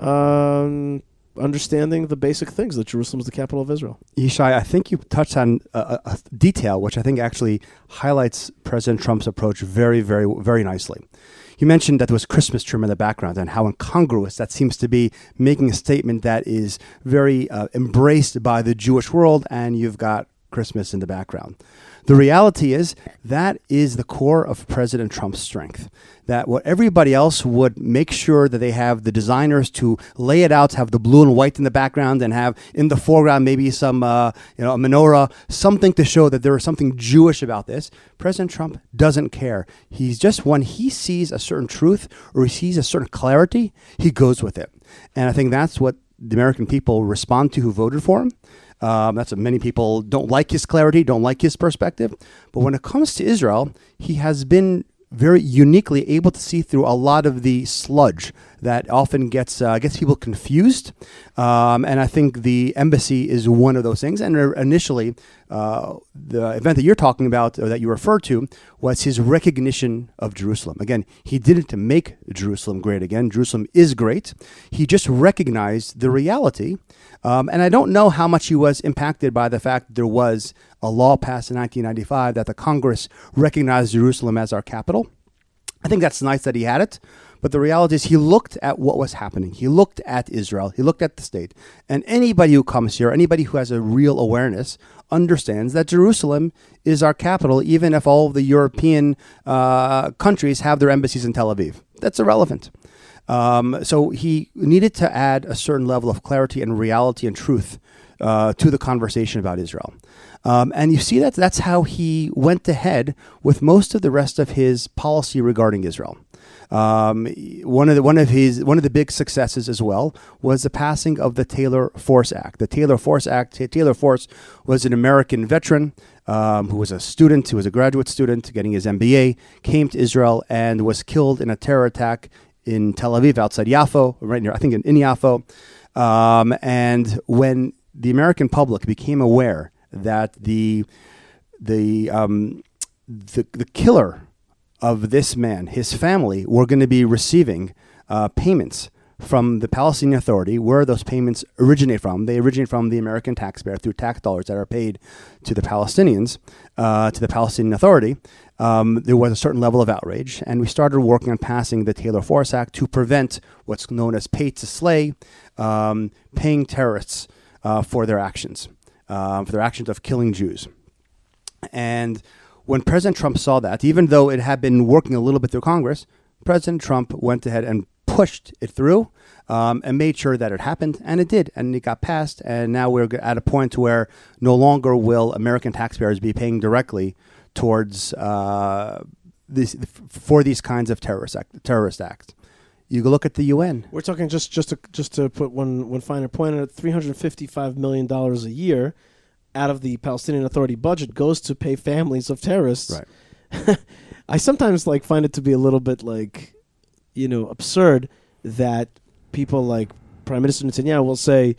um, understanding the basic things that Jerusalem is the capital of Israel. Yishai, I think you touched on a, a, detail which I think actually highlights President Trump's approach very, very, very nicely. You mentioned that there was Christmas trim in the background and how incongruous that seems to be, making a statement that is very uh, embraced by the Jewish world, and you've got Christmas in the background. The reality is that is the core of President Trump's strength. That what everybody else would make sure that they have the designers to lay it out, have the blue and white in the background, and have in the foreground maybe some uh, you know a menorah, something to show that there is something Jewish about this. President Trump doesn't care. He's just when he sees a certain truth or he sees a certain clarity, he goes with it. And I think that's what the American people respond to who voted for him. Um, that's what many people don't like his clarity, don't like his perspective. But when it comes to Israel, he has been very uniquely able to see through a lot of the sludge that often gets uh, gets people confused. Um, and I think the embassy is one of those things. And initially, uh, the event that you're talking about, or that you referred to, was his recognition of Jerusalem. Again, he didn't make Jerusalem great again. Jerusalem is great. He just recognized the reality. Um, and I don't know how much he was impacted by the fact there was a law passed in 1995 that the Congress recognized Jerusalem as our capital. I think that's nice that he had it. But the reality is, he looked at what was happening. He looked at Israel. He looked at the state. And anybody who comes here, anybody who has a real awareness, understands that Jerusalem is our capital, even if all of the European uh, countries have their embassies in Tel Aviv. That's irrelevant. Um, so he needed to add a certain level of clarity and reality and truth uh, to the conversation about Israel. Um, and you see that that's how he went ahead with most of the rest of his policy regarding Israel. Um, one of the one of his one of the big successes as well was the passing of the Taylor Force Act. The Taylor Force Act. Taylor Force was an American veteran um, who was a student, who was a graduate student, getting his MBA, came to Israel and was killed in a terror attack in Tel Aviv, outside Yafo, right near I think in, in Yafo. Um, and when the American public became aware that the the um, the, the killer of this man, his family, were going to be receiving uh, payments from the Palestinian Authority. Where those payments originate from? They originate from the American taxpayer through tax dollars that are paid to the Palestinians, uh, to the Palestinian Authority. Um, there was a certain level of outrage, and we started working on passing the Taylor Force Act to prevent what's known as pay to slay, um, paying terrorists uh, for their actions, uh, for their actions of killing Jews. And when President Trump saw that, even though it had been working a little bit through Congress, President Trump went ahead and pushed it through um, and made sure that it happened, and it did, and it got passed. And now we're at a point where no longer will American taxpayers be paying directly towards uh, this for these kinds of terrorist act, terrorist acts. You go look at the UN. We're talking just just to just to put one one finer point on it. Three hundred fifty five million dollars a year out of the Palestinian Authority budget goes to pay families of terrorists. Right. I sometimes like find it to be a little bit like, you know, absurd that people like Prime Minister Netanyahu will say,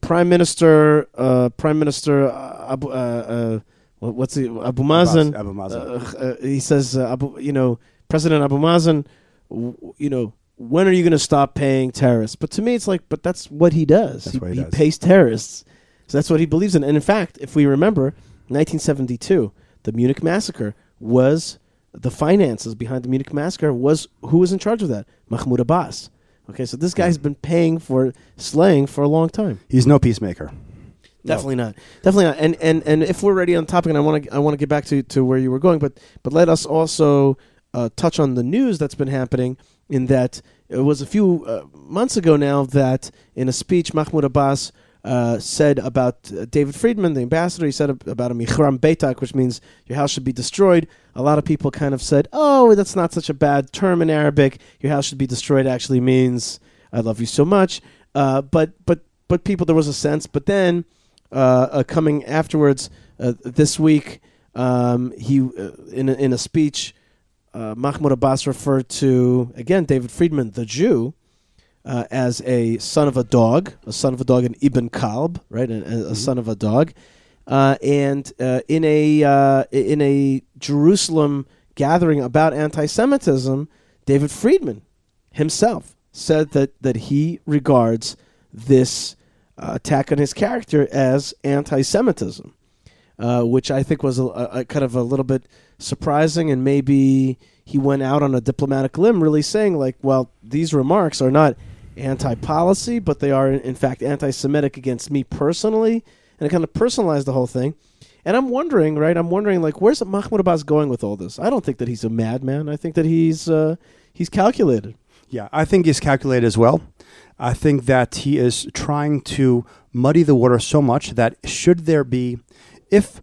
Prime Minister, uh, Prime Minister uh, Abu, uh, uh what's the Abu Mazen? Abu Mazen. Uh, uh, he says, Abu, you know, President Abu Mazen, you know, when are you going to stop paying terrorists? But to me, it's like, but that's what he does. That's he, what he, he does. pays terrorists. So that's what he believes in. And in fact, if we remember, 1972, the Munich massacre was the finances behind the Munich massacre was who was in charge of that? Mahmoud Abbas. Okay, so this guy's been paying for slaying for a long time. He's no peacemaker. Definitely no. not. Definitely not. And and and if we're ready on topic, and I want to I want to get back to, to where you were going, but but let us also uh, touch on the news that's been happening in that it was a few uh, months ago now that in a speech Mahmoud Abbas uh, said about uh, David Friedman, the ambassador, he said about a Michram Beitak, which means your house should be destroyed. A lot of people kind of said, oh, that's not such a bad term in Arabic. Your house should be destroyed actually means I love you so much. Uh, but, but, but people, there was a sense. But then uh, uh, coming afterwards this week, um, he in, a, in a speech, uh, Mahmoud Abbas referred to again David Friedman, the Jew, uh, as a son of a dog, a son of a dog, an ibn kalb, right, a, a mm-hmm. son of a dog, uh, and uh, in a uh, in a Jerusalem gathering about anti-Semitism, David Friedman himself said that that he regards this uh, attack on his character as anti-Semitism, which I think was a, a kind of a little bit surprising and maybe he went out on a diplomatic limb really saying like well these remarks are not anti-policy but they are in fact anti-semitic against me personally and it kind of personalized the whole thing And I'm wondering, right? I'm wondering, like, where's Mahmoud Abbas going with all this? I don't think that he's a madman. I think that he's uh, he's calculated. Yeah, I think he's calculated as well. I think that he is trying to muddy the water so much that should there be, if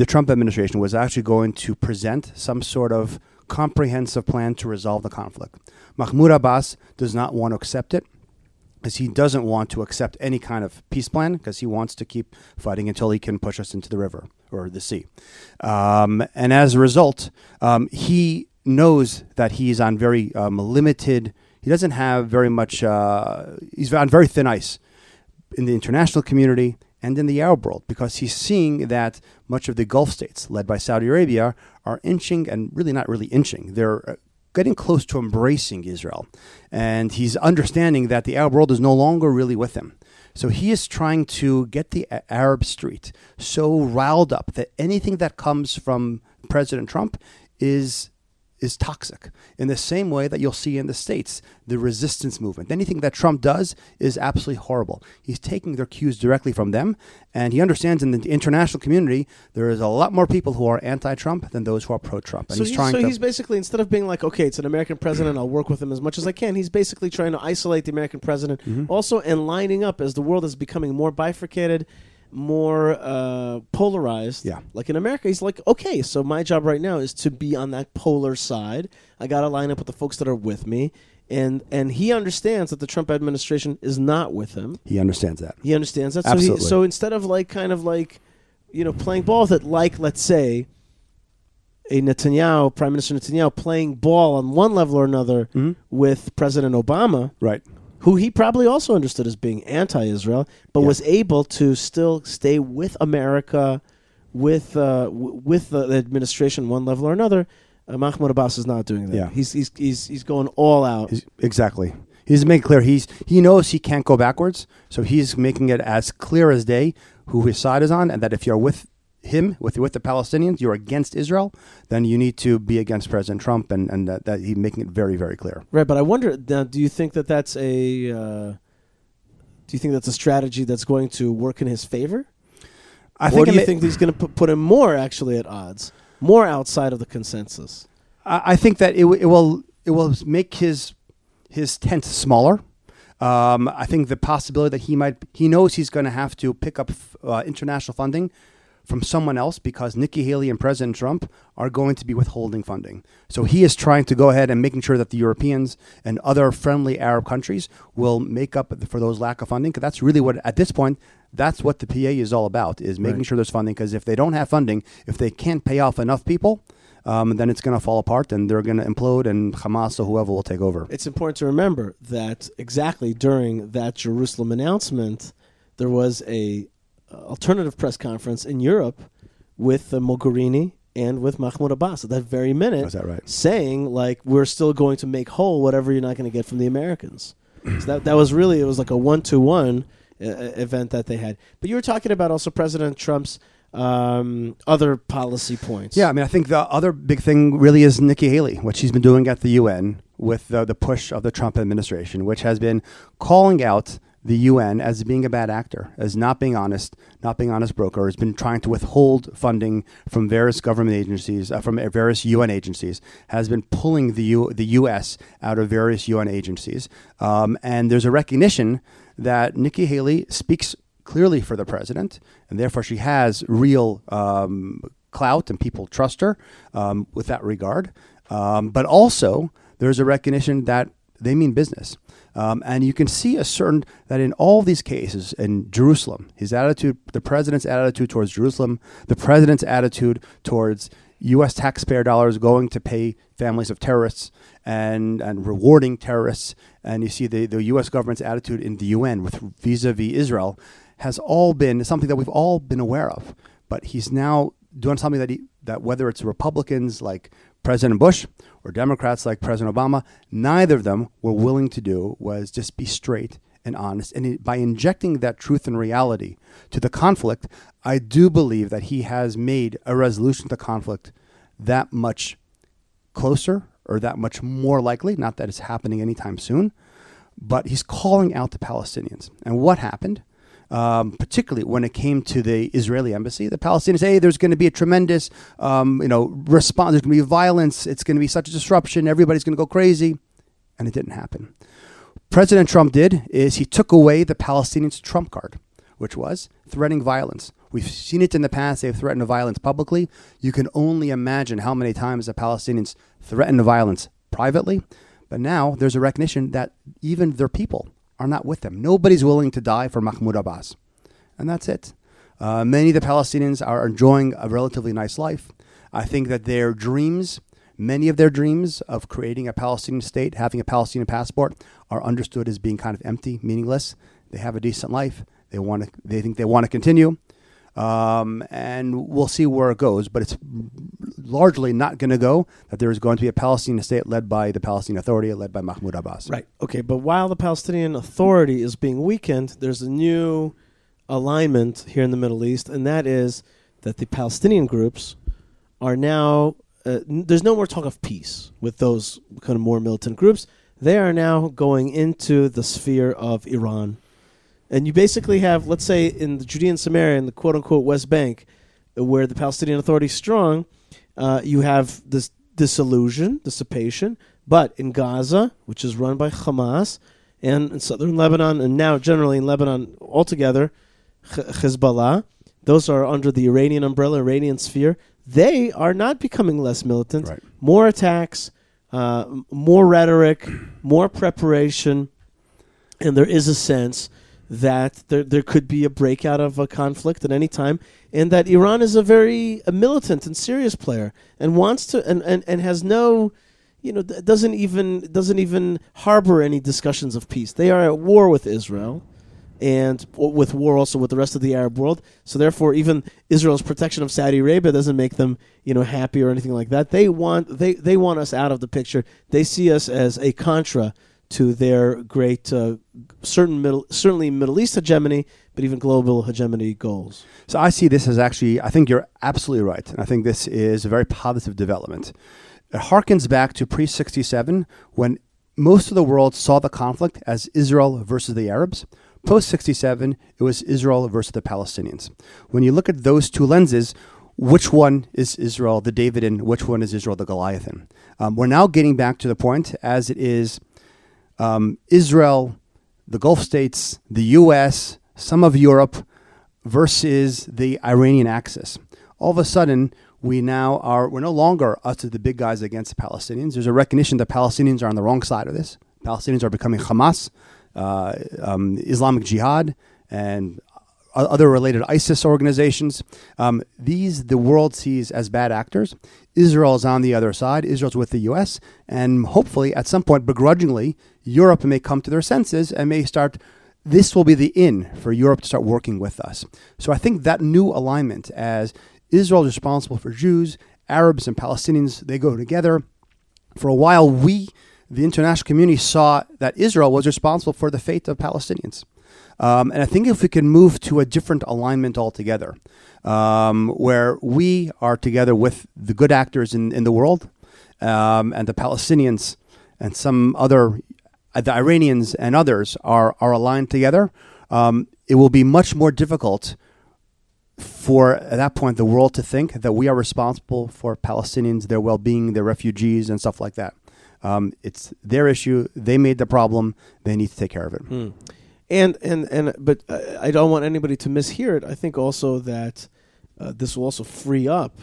the Trump administration was actually going to present some sort of comprehensive plan to resolve the conflict, Mahmoud Abbas does not want to accept it because he doesn't want to accept any kind of peace plan because he wants to keep fighting until he can push us into the river or the sea. Um, and as a result, um, he knows that he's on very um, limited, he doesn't have very much, uh, he's on very thin ice in the international community and in the Arab world because he's seeing that much of the Gulf states, led by Saudi Arabia, are inching and really not really inching. They're uh, getting close to embracing Israel. And he's understanding that the Arab world is no longer really with him. So he is trying to get the Arab street so riled up that anything that comes from President Trump is is toxic in the same way that you'll see in the States, the resistance movement. Anything that Trump does is absolutely horrible. He's taking their cues directly from them, and he understands in the international community there is a lot more people who are anti Trump than those who are pro Trump. And so he's, trying so he's basically, instead of being like, okay, it's an American president, I'll work with him as much as I can, he's basically trying to isolate the American president Mm-hmm. also and lining up as the world is becoming more bifurcated. More uh, polarized, Yeah. Like in America, he's like, okay, so my job right now is to be on that polar side. I got to line up with the folks that are with me, and and he understands that the Trump administration is not with him. he understands that. He understands that. So, Absolutely. he, so instead of like kind of like, you know, playing ball with it, like let's say, a Netanyahu, Prime Minister Netanyahu, playing ball on one level or another Mm-hmm. with President Obama, Right. Who he probably also understood as being anti-Israel, but Yeah. was able to still stay with America, with uh, w- with the administration one level or another. Uh, Mahmoud Abbas is not doing that. Yeah. He's he's he's he's going all out. He's, exactly. He's making clear he's he knows he can't go backwards, so he's making it as clear as day who his side is on, and that if you're with him, with with the Palestinians, you're against Israel, then you need to be against President Trump, and and that, that he's making it very very clear. Right, but I wonder. Now, do you think that that's a? Uh, do you think that's a strategy that's going to work in his favor, I or think do you ma- think he's going to put, put him more actually at odds, more outside of the consensus? I I think that it, w- it will it will make his his tent smaller. Um, I think the possibility that he might he knows he's going to have to pick up uh, international funding from someone else because Nikki Haley and President Trump are going to be withholding funding. So he is trying to go ahead and making sure that the Europeans and other friendly Arab countries will make up for those lack of funding. Because that's really what at this point that's what the PA is all about is making Right. sure there's funding. Because if they don't have funding, if they can't pay off enough people, um, then it's going to fall apart and they're going to implode and Hamas or whoever will take over. It's important to remember that exactly during that Jerusalem announcement, there was a alternative press conference in Europe with uh, Mogherini and with Mahmoud Abbas at that very minute. Is that right? saying like we're still going to make whole whatever you're not going to get from the Americans. so that that was really it was like a one to one event that they had. But you were talking about also President Trump's um, other policy points. Yeah, I mean, I think the other big thing really is Nikki Haley, what she's been doing at the UN with the, the push of the Trump administration, which has been calling out the UN as being a bad actor, as not being honest, not being honest broker, has been trying to withhold funding from various government agencies, uh, from various UN agencies, has been pulling the U- the U.S. out of various UN agencies, um, and there's a recognition that Nikki Haley speaks clearly for the president, and therefore she has real um, clout and people trust her um, with that regard. Um, but also, there's a recognition that they mean business. Um, and you can see a certain that in all these cases in Jerusalem, his attitude, the president's attitude towards Jerusalem, the president's attitude towards U.S. taxpayer dollars going to pay families of terrorists and, and rewarding terrorists, and you see the, the U.S. government's attitude in the UN with vis-a-vis Israel has all been something that we've all been aware of. But he's now doing something that he, that whether it's Republicans like President Bush or Democrats like President Obama, neither of them were willing to do was just be straight and honest. And by injecting that truth and reality to the conflict, I do believe that he has made a resolution to the conflict that much closer or that much more likely. Not that it's happening anytime soon, but he's calling out the Palestinians. And what happened? Um, particularly when it came to the Israeli embassy. The Palestinians, hey, there's going to be a tremendous, um, you know, response. There's going to be violence. It's going to be such a disruption. Everybody's going to go crazy, and it didn't happen. President Trump did is he took away the Palestinians' trump card, which was threatening violence. We've seen it in the past. They've threatened violence publicly. You can only imagine how many times the Palestinians threatened violence privately. But now there's a recognition that even their people are not with them. Nobody's willing to die for Mahmoud Abbas. And that's it. Uh, many of the Palestinians are enjoying a relatively nice life. I think that their dreams, many of their dreams of creating a Palestinian state, having a Palestinian passport, are understood as being kind of empty, meaningless. They have a decent life. They want to. They think they want to continue. Um, and we'll see where it goes, but it's largely not going to go that there is going to be a Palestinian state led by the Palestinian Authority, led by Mahmoud Abbas. Right. Okay. But while the Palestinian Authority is being weakened, there's a new alignment here in the Middle East, and that is that the Palestinian groups are now. Uh, there's no more talk of peace with those kind of more militant groups. They are now going into the sphere of Iran. And you basically have, let's say, in the Judean Samaria, in the quote unquote West Bank, where the Palestinian Authority is strong, uh, you have this disillusion, dissipation. But in Gaza, which is run by Hamas, and in southern Lebanon, and now generally in Lebanon altogether, Hezbollah, those are under the Iranian umbrella, Iranian sphere. They are not becoming less militant. Right. More attacks, uh, more rhetoric, more preparation, and there is a sense that there there could be a breakout of a conflict at any time, and that Iran is a very a militant and serious player and wants to and, and, and has no, you know, doesn't even doesn't even harbor any discussions of peace. They are at war with Israel, and with war also with the rest of the Arab world. So therefore, even Israel's protection of Saudi Arabia doesn't make them you know happy or anything like that. They want they they want us out of the picture. They see us as a contra to their great uh, certain middle certainly Middle East hegemony, but even global hegemony goals. So I see this as actually, I think you're absolutely right. And I think this is a very positive development. It harkens back to pre 67 when most of the world saw the conflict as Israel versus the Arabs. Post 67, it was Israel versus the Palestinians. When you look at those two lenses, which one is Israel the David and Which one is Israel the Goliathan? Um, we're now getting back to the point as it is um, Israel, the Gulf states, the U.S., some of Europe versus the Iranian axis. All of a sudden, we now are we're no longer us as the big guys against the Palestinians. There's a recognition that Palestinians are on the wrong side of this. Palestinians are becoming Hamas, uh, um, Islamic Jihad, and other related ISIS organizations. Um, these the world sees as bad actors. Israel is on the other side. Israel's with the U.S. and hopefully at some point, begrudgingly, Europe may come to their senses and may start. This will be the in for Europe to start working with us. So I think that new alignment, as Israel is responsible for Jews, Arabs, and Palestinians, they go together. For a while, we, the international community, saw that Israel was responsible for the fate of Palestinians. Um, and I think if we can move to a different alignment altogether, um, where we are together with the good actors in, in the world um, and the Palestinians and some other, uh, the Iranians and others are, are aligned together, um, it will be much more difficult for at that point the world to think that we are responsible for Palestinians, their well-being, their refugees, and stuff like that. Um, it's their issue. They made the problem. They need to take care of it. Hmm. And and and but I don't want anybody to mishear it. I think also that uh, this will also free up.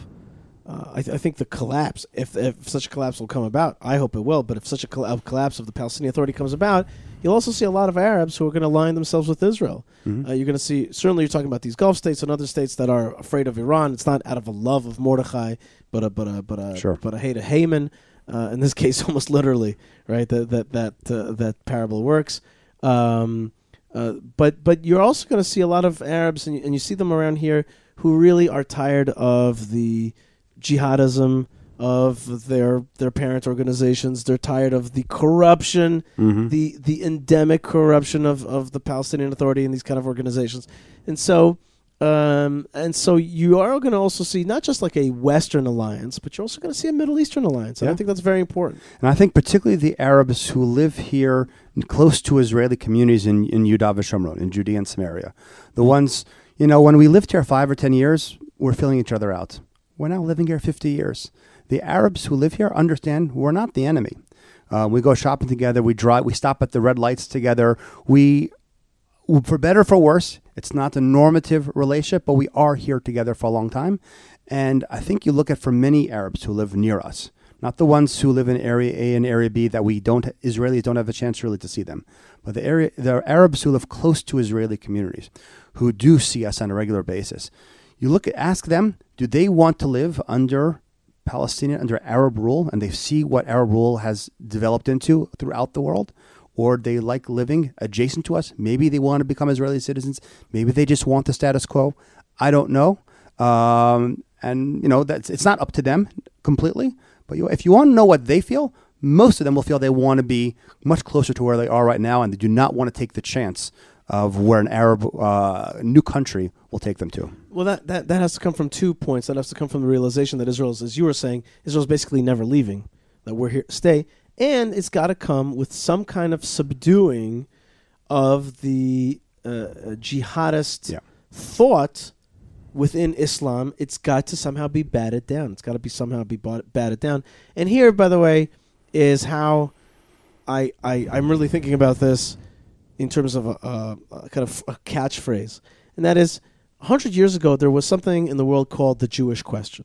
Uh, I, th- I think the collapse, if, if such a collapse will come about, I hope it will. But if such a coll- collapse of the Palestinian Authority comes about, you'll also see a lot of Arabs who are going to align themselves with Israel. Mhm. Uh, you're going to see certainly you're talking about these Gulf states and other states that are afraid of Iran. It's not out of a love of Mordechai, but a but a but a Sure. but a hate of Haman. Uh, in this case, almost literally, right? That that that uh, that parable works. Um, uh, but but you're also going to see a lot of Arabs, and you, and you see them around here who really are tired of the jihadism of their their parent organizations. They're tired of the corruption, Mhm. the the endemic corruption of, of the Palestinian Authority and these kind of organizations. And so Um, and so you are going to also see not just like a Western alliance, but you're also going to see a Middle Eastern alliance. And I think that's very important. And I think particularly the Arabs who live here close to Israeli communities in, in Yudav Shomron, in Judea and Samaria. The ones, you know, when we lived here five or ten years, we're filling each other out. We're now living here 50 years. The Arabs who live here understand we're not the enemy. Uh, we go shopping together. We drive. We stop at the red lights together. We, for better or for worse, it's not a normative relationship, but we are here together for a long time. And I think you look at for many Arabs who live near us, not the ones who live in area A and area B that we don't Israelis don't have a chance really to see them, but the area the Arabs who live close to Israeli communities, who do see us on a regular basis. You look at ask them, do they want to live under Palestinian under Arab rule, and they see what Arab rule has developed into throughout the world, or they like living adjacent to us. Maybe they want to become Israeli citizens. Maybe they just want the status quo. I don't know. Um, and you know that's it's not up to them completely. But you, if you want to know what they feel, most of them will feel they want to be much closer to where they are right now, and they do not want to take the chance of where an Arab uh, new country will take them to. Well, that, that, that has to come from two points. That has to come from the realization that Israel is, as you were saying, Israel's basically never leaving, that we're here stay. And it's got to come with some kind of subduing of the uh, uh, jihadist Yeah. thought within Islam. It's got to somehow be batted down. It's got to be somehow be bought, batted down. And here, by the way, is how I, I I'm really thinking about this in terms of a, a, a kind of a catchphrase, and that is, hundred years ago there was something in the world called the Jewish question.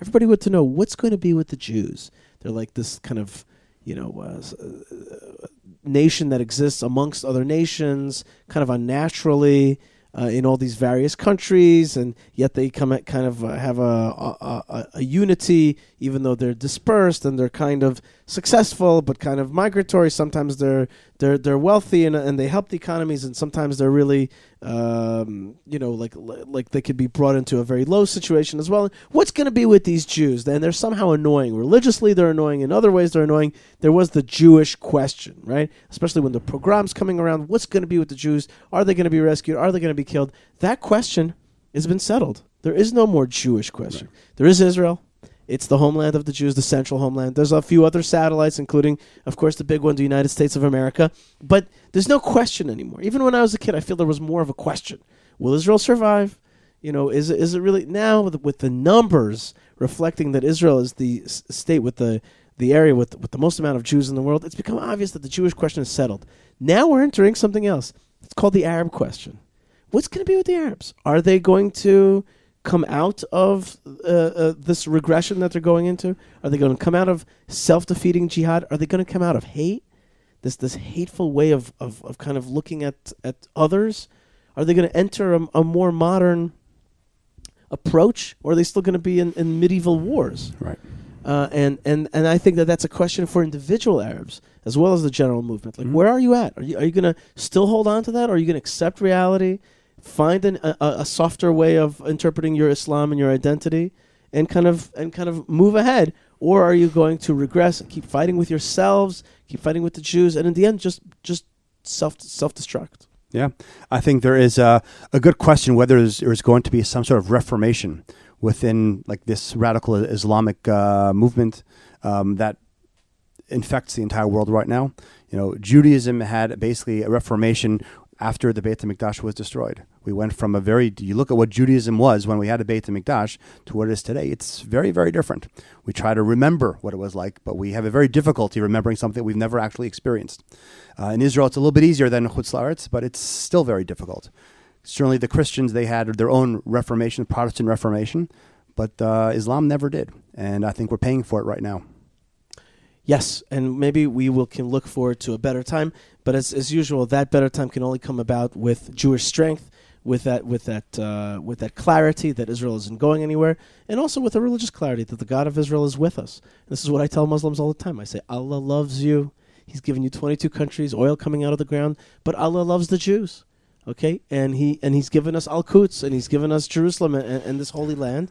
Everybody wanted to know what's going to be with the Jews. They're like this kind of, you know, uh, uh, nation that exists amongst other nations, kind of unnaturally. Uh, in all these various countries, and yet they come at kind of uh, have a, a, a, a unity, even though they're dispersed and they're kind of successful, but kind of migratory. Sometimes they're they're they're wealthy and and they help the economies, and sometimes they're really, um, you know, like like they could be brought into a very low situation as well. What's going to be with these Jews? Then they're somehow annoying. Religiously, they're annoying. In other ways, they're annoying. There was the Jewish question, right? Especially when the pogroms coming around. What's going to be with the Jews? Are they going to be rescued? Are they going to be killed? That question has been settled. There is no more Jewish question. There is Israel. It's the homeland of the Jews, the central homeland. There's a few other satellites, including, of course, the big one, the United States of America. But there's no question anymore. Even when I was a kid, I feel there was more of a question: Will Israel survive? You know, is is it really now with, with the numbers reflecting that Israel is the state with the the area with with the most amount of Jews in the world? It's become obvious that the Jewish question is settled. Now we're entering something else. It's called the Arab question. What's going to be with the Arabs? Are they going to come out of uh, uh, this regression that they're going into? Are they going to come out of self-defeating jihad? Are they going to come out of hate? This this hateful way of, of, of kind of looking at, at others? Are they going to enter a, a more modern approach, or are they still going to be in, in medieval wars? Right. Uh, and, and, and I think that that's a question for individual Arabs as well as the general movement. Like, Mhm. where are you at? Are you, are you going to still hold on to that? Or are you going to accept reality, find an, a, a softer way of interpreting your Islam and your identity, and kind of and kind of move ahead? Or are you going to regress and keep fighting with yourselves, keep fighting with the Jews, and in the end, just just self self destruct? Yeah, I think there is a, a good question whether there's, there's going to be some sort of reformation within like this radical Islamic uh, movement um, that infects the entire world right now. You know, Judaism had basically a reformation after the Beit HaMikdash was destroyed. We went from a very, you look at what Judaism was when we had a Beit HaMikdash to what it is today. It's very, very different. We try to remember what it was like, but we have a very difficulty remembering something we've never actually experienced. Uh, in Israel, it's a little bit easier than Chutz La'aretz, but it's still very difficult. Certainly, the Christians they had their own Reformation, Protestant Reformation, but uh, Islam never did, and I think we're paying for it right now. Yes, and maybe we will can look forward to a better time. But as as usual, that better time can only come about with Jewish strength, with that with that uh, with that clarity that Israel isn't going anywhere, and also with a religious clarity that the God of Israel is with us. This is what I tell Muslims all the time. I say Allah loves you. He's given you 22 countries, oil coming out of the ground, but Allah loves the Jews. Okay, and he and he's given us Al Quds and he's given us Jerusalem and, and this holy land,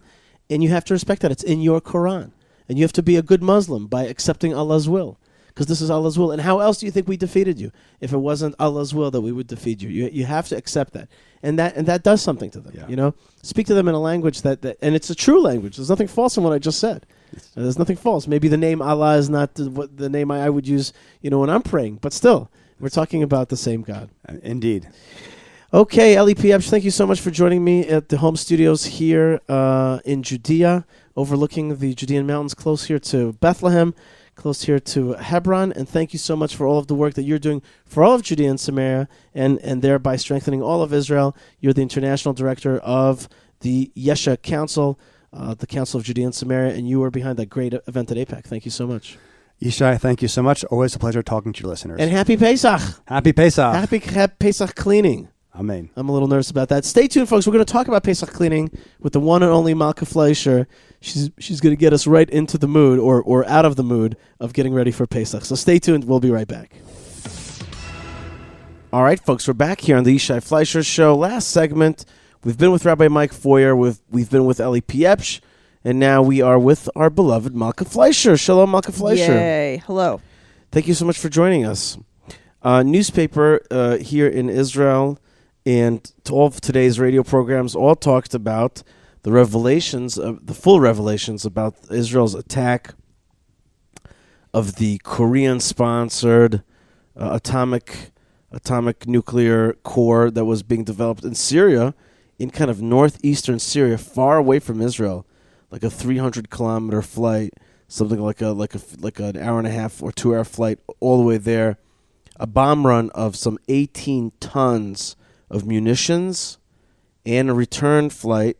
and you have to respect that. It's in your Quran. And you have to be a good Muslim by accepting Allah's will. because this is Allah's will. And how else do you think we defeated you if it wasn't Allah's will that we would defeat you? You you have to accept that, and that and that does something to them. Yeah. You know, speak to them in a language that, that and it's a true language. There's nothing false in what I just said. Uh, There's nothing false. Maybe the name Allah is not the, what the name I, I would use. You know, when I'm praying, but still, we're talking about the same God. Uh, Indeed. Okay. Epsch, thank you so much for joining me at the home studios here uh, in Judea, overlooking the Judean mountains, close here to Bethlehem, close here to Hebron. And thank you so much for all of the work that you're doing for all of Judea and Samaria, and, and thereby strengthening all of Israel. You're the international director of the Yesha Council, uh, the Council of Judea and Samaria, and you are behind that great event at AIPAC. Thank you so much. Yishai, thank you so much. Always a pleasure talking to your listeners. And happy Pesach! Happy Pesach. Happy Pesach cleaning. Amen. I'm a little nervous about that. Stay tuned, folks. We're going to talk about Pesach cleaning with the one and only Malkah Fleisher. She's she's going to get us right into the mood or or out of the mood of getting ready for Pesach. So stay tuned. We'll be right back. All right, folks, we're back here on the Yishai Fleisher Show. Last segment, we've been with Rabbi Mike Feuer. We've we've been with Eli Pieprz, and now we are with our beloved Malkah Fleisher. Shalom, Malkah Fleisher. Yay. Hello. Thank you so much for joining us. Uh, newspaper uh, here in Israel and all of today's radio programs all talked about the revelations of the full revelations about Israel's attack of the Korean-sponsored uh, atomic atomic nuclear core that was being developed in Syria, in kind of northeastern Syria, far away from Israel, like a 300 kilometer flight, something like a like a like an hour and a half or two hour flight all the way there. A bomb run of some 18 tons of munitions and a return flight.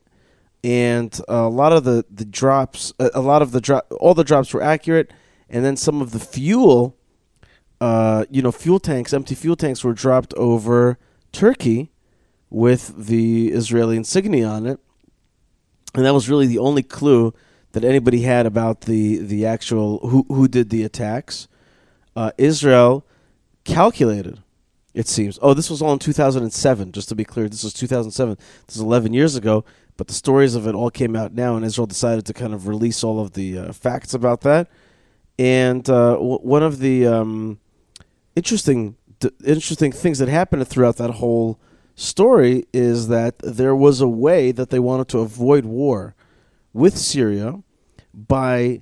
And a lot of the the drops a, lot of the drop all the drops were accurate. And then some of the fuel uh, you know fuel tanks empty fuel tanks were dropped over Turkey with the Israeli insignia on it. And that was really the only clue that anybody had about the the actual who who did the attacks. Uh, Israel calculated it seems. Oh, this was all in 2007. Just to be clear, this was 2007. This is 11 years ago. But the stories of it all came out now, and Israel decided to kind of release all of the uh, facts about that. And uh, w- one of the um, interesting, d- interesting things that happened throughout that whole story is that there was a way that they wanted to avoid war with Syria by,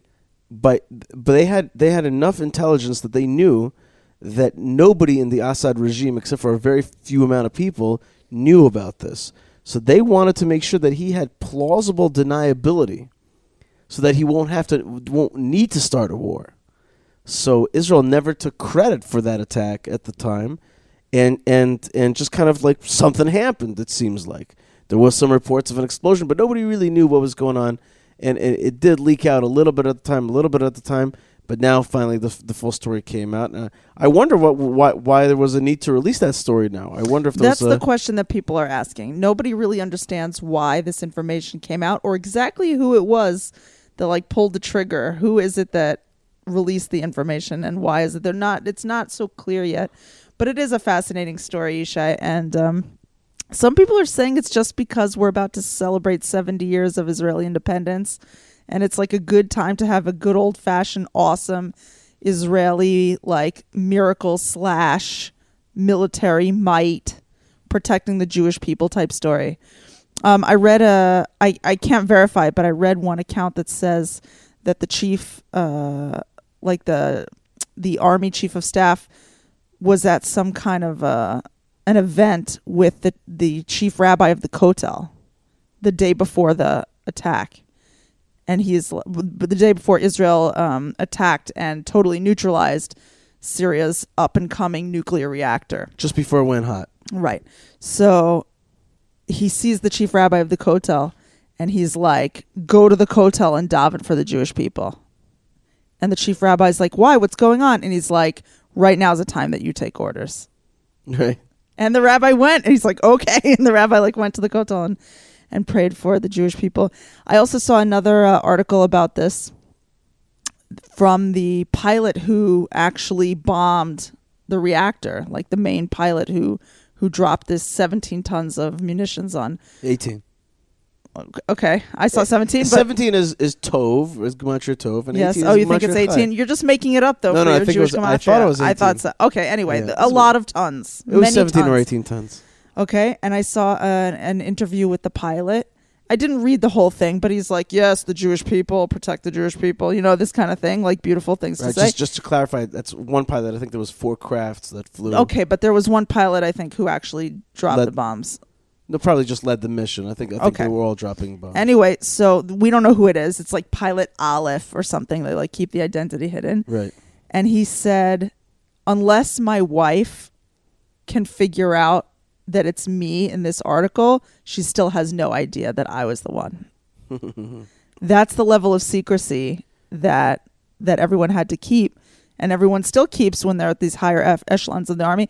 by, but they had they had enough intelligence that they knew that nobody in the Assad regime, except for a very few amount of people, knew about this. So they wanted to make sure that he had plausible deniability, so that he won't have to, won't need to start a war. So Israel never took credit for that attack at the time, and and and just kind of like something happened. It seems like there was some reports of an explosion, but nobody really knew what was going on, and, it did leak out a little bit at the time, a little bit at the time. But now finally the the full story came out. Uh, I wonder what why why there was a need to release that story now. I wonder if there That's was a, the question that people are asking. Nobody really understands why this information came out or exactly who it was that like pulled the trigger. Who is it that released the information and why is it they're not it's not so clear yet. But it is a fascinating story, Yishai, and um some people are saying it's just because we're about to celebrate 70 years of Israeli independence and it's like a good time to have a good old fashioned awesome Israeli like miracle slash military might protecting the Jewish people type story. Um, I read a I, I can't verify it, but I read one account that says that the chief uh like the the army chief of staff was at some kind of uh an event with the the chief rabbi of the Kotel the day before the attack and he's the day before Israel um, attacked and totally neutralized Syria's up and coming nuclear reactor. just before it went hot. Right. So he sees the chief rabbi of the Kotel and he's like, go to the Kotel and daven for the Jewish people. And the chief rabbi's like, why? What's going on? And he's like, right now is the time that you take orders. Right. And the rabbi went and he's like, okay. And the rabbi like went to the Kotel and, and prayed for the Jewish people. I also saw another uh, article about this from the pilot who actually bombed the reactor, like the main pilot who who dropped this 17 tons of munitions on 18. Okay, I saw 17, but 17 is is Tov, is Gematria Tov, and yes. 18 Oh, you think it's 18? You're just making it up though. No, for no, I think it Jewish was- I thought it was I thought so. Okay. Anyway, Yeah, a lot of tons. It was many 17 or 18 tons. Okay, and I saw an, an interview with the pilot. I didn't read the whole thing, but he's like, "Yes, the Jewish people protect the Jewish people," you know, this kind of thing, like beautiful things Right, to say. just just to clarify, that's one pilot. I think there was four crafts that flew. Okay, but there was one pilot I think who actually dropped Led- the bombs. They probably just led the mission. I think I think Okay. they were all dropping bombs. Anyway, so we don't know who it is. It's like Pilot Aleph or something. They like keep the identity hidden. right. And he said, unless my wife can figure out that it's me in this article, she still has no idea that I was the one. That's the level of secrecy that that everyone had to keep, and everyone still keeps when they're at these higher F- echelons of the army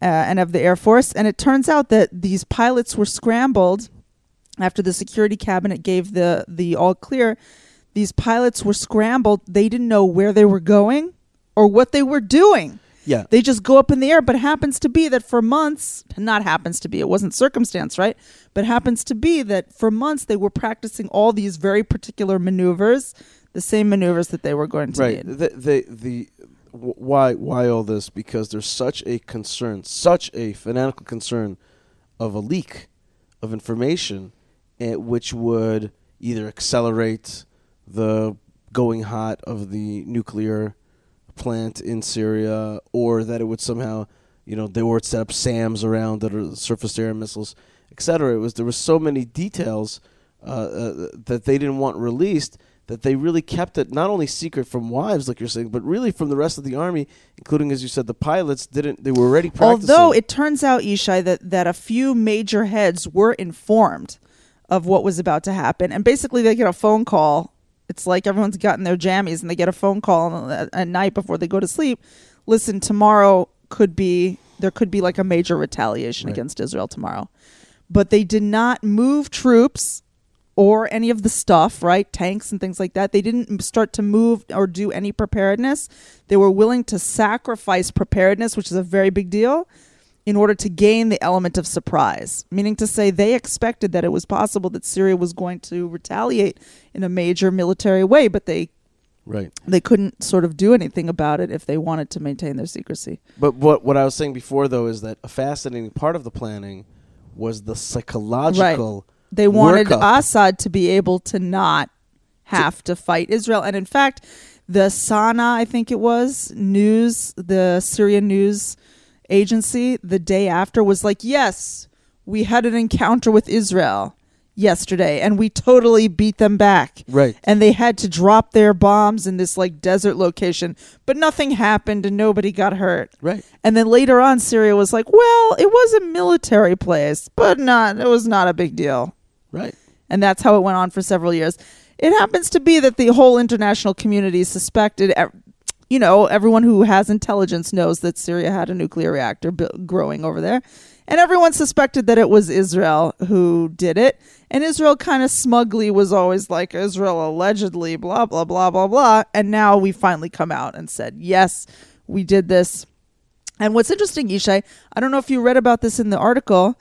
uh, and of the air force. And it turns out that these pilots were scrambled after the security cabinet gave the the all clear. These pilots were scrambled. They didn't know where they were going or what they were doing. Yeah. They just go up in the air, but happens to be that for months, not happens to be, it wasn't circumstance, right? But happens to be that for months they were practicing all these very particular maneuvers, the same maneuvers that they were going to right. need. The, the the wh- why why all this? Because there's such a concern, such a fanatical concern of a leak of information, eh, which would either accelerate the going hot of the nuclear plant in Syria, or that it would somehow, you know, they would set up SAMs around that are surface air missiles, etc. It was there were so many details uh, uh, that they didn't want released that they really kept it not only secret from wives, like you're saying, but really from the rest of the army, including, as you said, the pilots didn't. They were already practicing. Although it turns out, Ishai, that, that a few major heads were informed of what was about to happen. And basically, they get a phone call. It's like everyone's gotten their jammies and they get a phone call at, night before they go to sleep. Listen, tomorrow could be, there could be like a major retaliation Right. against Israel tomorrow. But they did not move troops or any of the stuff, right? Tanks and things like that. They didn't start to move or do any preparedness. They were willing to sacrifice preparedness, which is a very big deal, in order to gain the element of surprise. Meaning to say, they expected that it was possible that Syria was going to retaliate in a major military way, but they right. they couldn't sort of do anything about it if they wanted to maintain their secrecy. But what what I was saying before though is that a fascinating part of the planning was the psychological. Right. They wanted workup. Assad to be able to not have to fight Israel. And in fact, the Sana, I think it was, news, the Syrian news agency, the day after was like, yes, we had an encounter with Israel yesterday and we totally beat them back. Right. And they had to drop their bombs in this like desert location, but nothing happened and nobody got hurt. Right. And then later on, Syria was like, well, it was a military place, but not, it was not a big deal. Right. And that's how it went on for several years. It happens to be that the whole international community suspected, you know, everyone who has intelligence knows that Syria had a nuclear reactor bu- growing over there. And everyone suspected that it was Israel who did it. And Israel kind of smugly was always like, Israel allegedly, blah, blah, blah, blah, blah. And now we finally come out and said, yes, we did this. And what's interesting, Yishai, I don't know if you read about this in the article,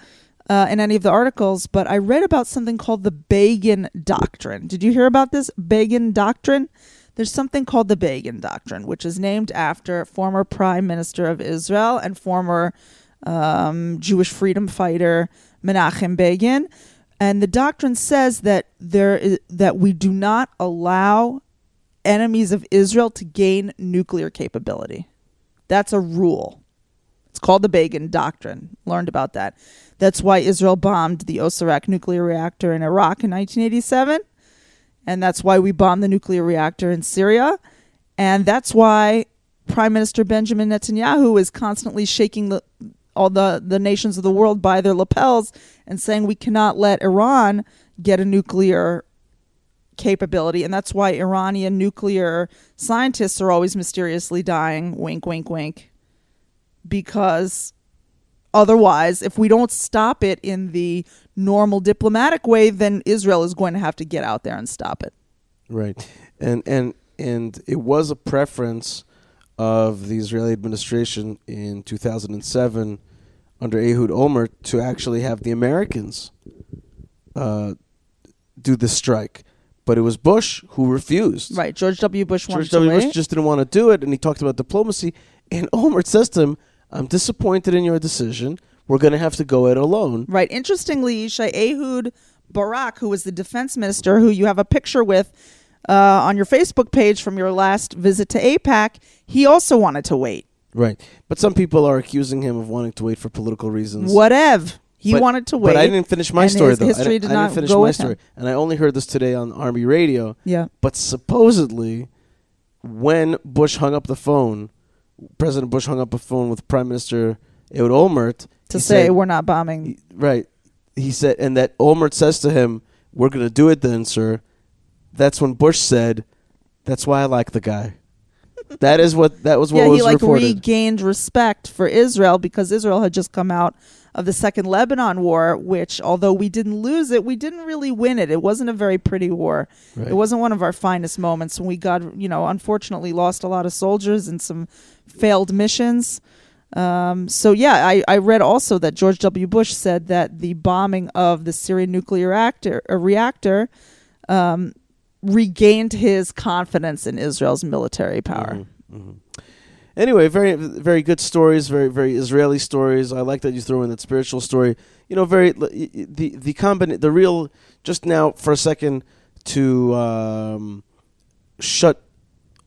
uh, in any of the articles, but I read about something called the Begin Doctrine. Did you hear about this Begin Doctrine? There's something called the Begin Doctrine, which is named after former Prime Minister of Israel and former um, Jewish freedom fighter Menachem Begin. And the doctrine says that there is, that we do not allow enemies of Israel to gain nuclear capability. That's a rule. It's called the Begin Doctrine. Learned about that. That's why Israel bombed the Osirak nuclear reactor in Iraq in 1987. And that's why we bombed the nuclear reactor in Syria. And that's why Prime Minister Benjamin Netanyahu is constantly shaking the, all the, the nations of the world by their lapels and saying we cannot let Iran get a nuclear capability. And that's why Iranian nuclear scientists are always mysteriously dying. Wink, wink, wink. Because otherwise, if we don't stop it in the normal diplomatic way, then Israel is going to have to get out there and stop it. Right. And and and it was a preference of the Israeli administration in 2007 under Ehud Olmert to actually have the Americans uh, do the strike, but it was Bush who refused. Right. George W. Bush wanted George W. Bush just didn't want to do it, and he talked about diplomacy. And Olmert says to him, "I'm disappointed in your decision. We're going to have to go it alone." Right. Interestingly, Yishai Ehud Barak, who was the defense minister, who you have a picture with uh, on your Facebook page from your last visit to AIPAC, he also wanted to wait. Right. But some people are accusing him of wanting to wait for political reasons. Whatever. He But- wanted to wait. But I didn't finish my story his though. history I did I not didn't finish go my with him. story, and I only heard this today on Army radio. Yeah. But supposedly, when Bush hung up the phone, President Bush hung up the phone with Prime Minister Ehud Olmert To say said- we're not bombing. right. He said, and that Olmert says to him, "We're going to do it then, sir." That's when Bush said, "That's why I like the guy." that is what that was what yeah, was he like reported. regained respect for Israel because Israel had just come out of the second Lebanon war, which although we didn't lose it, we didn't really win it. It wasn't a very pretty war. Right. It wasn't one of our finest moments. When we got, you know, unfortunately lost a lot of soldiers and some failed missions. Um, so yeah, I, I read also that George W. Bush said that the bombing of the Syrian nuclear reactor, uh, reactor um, regained his confidence in Israel's military power. Mhm, mhm. Anyway, very very good stories, very very Israeli stories. I like that you throw in that spiritual story. You know, very the the combina- the real just now for a second to um, shut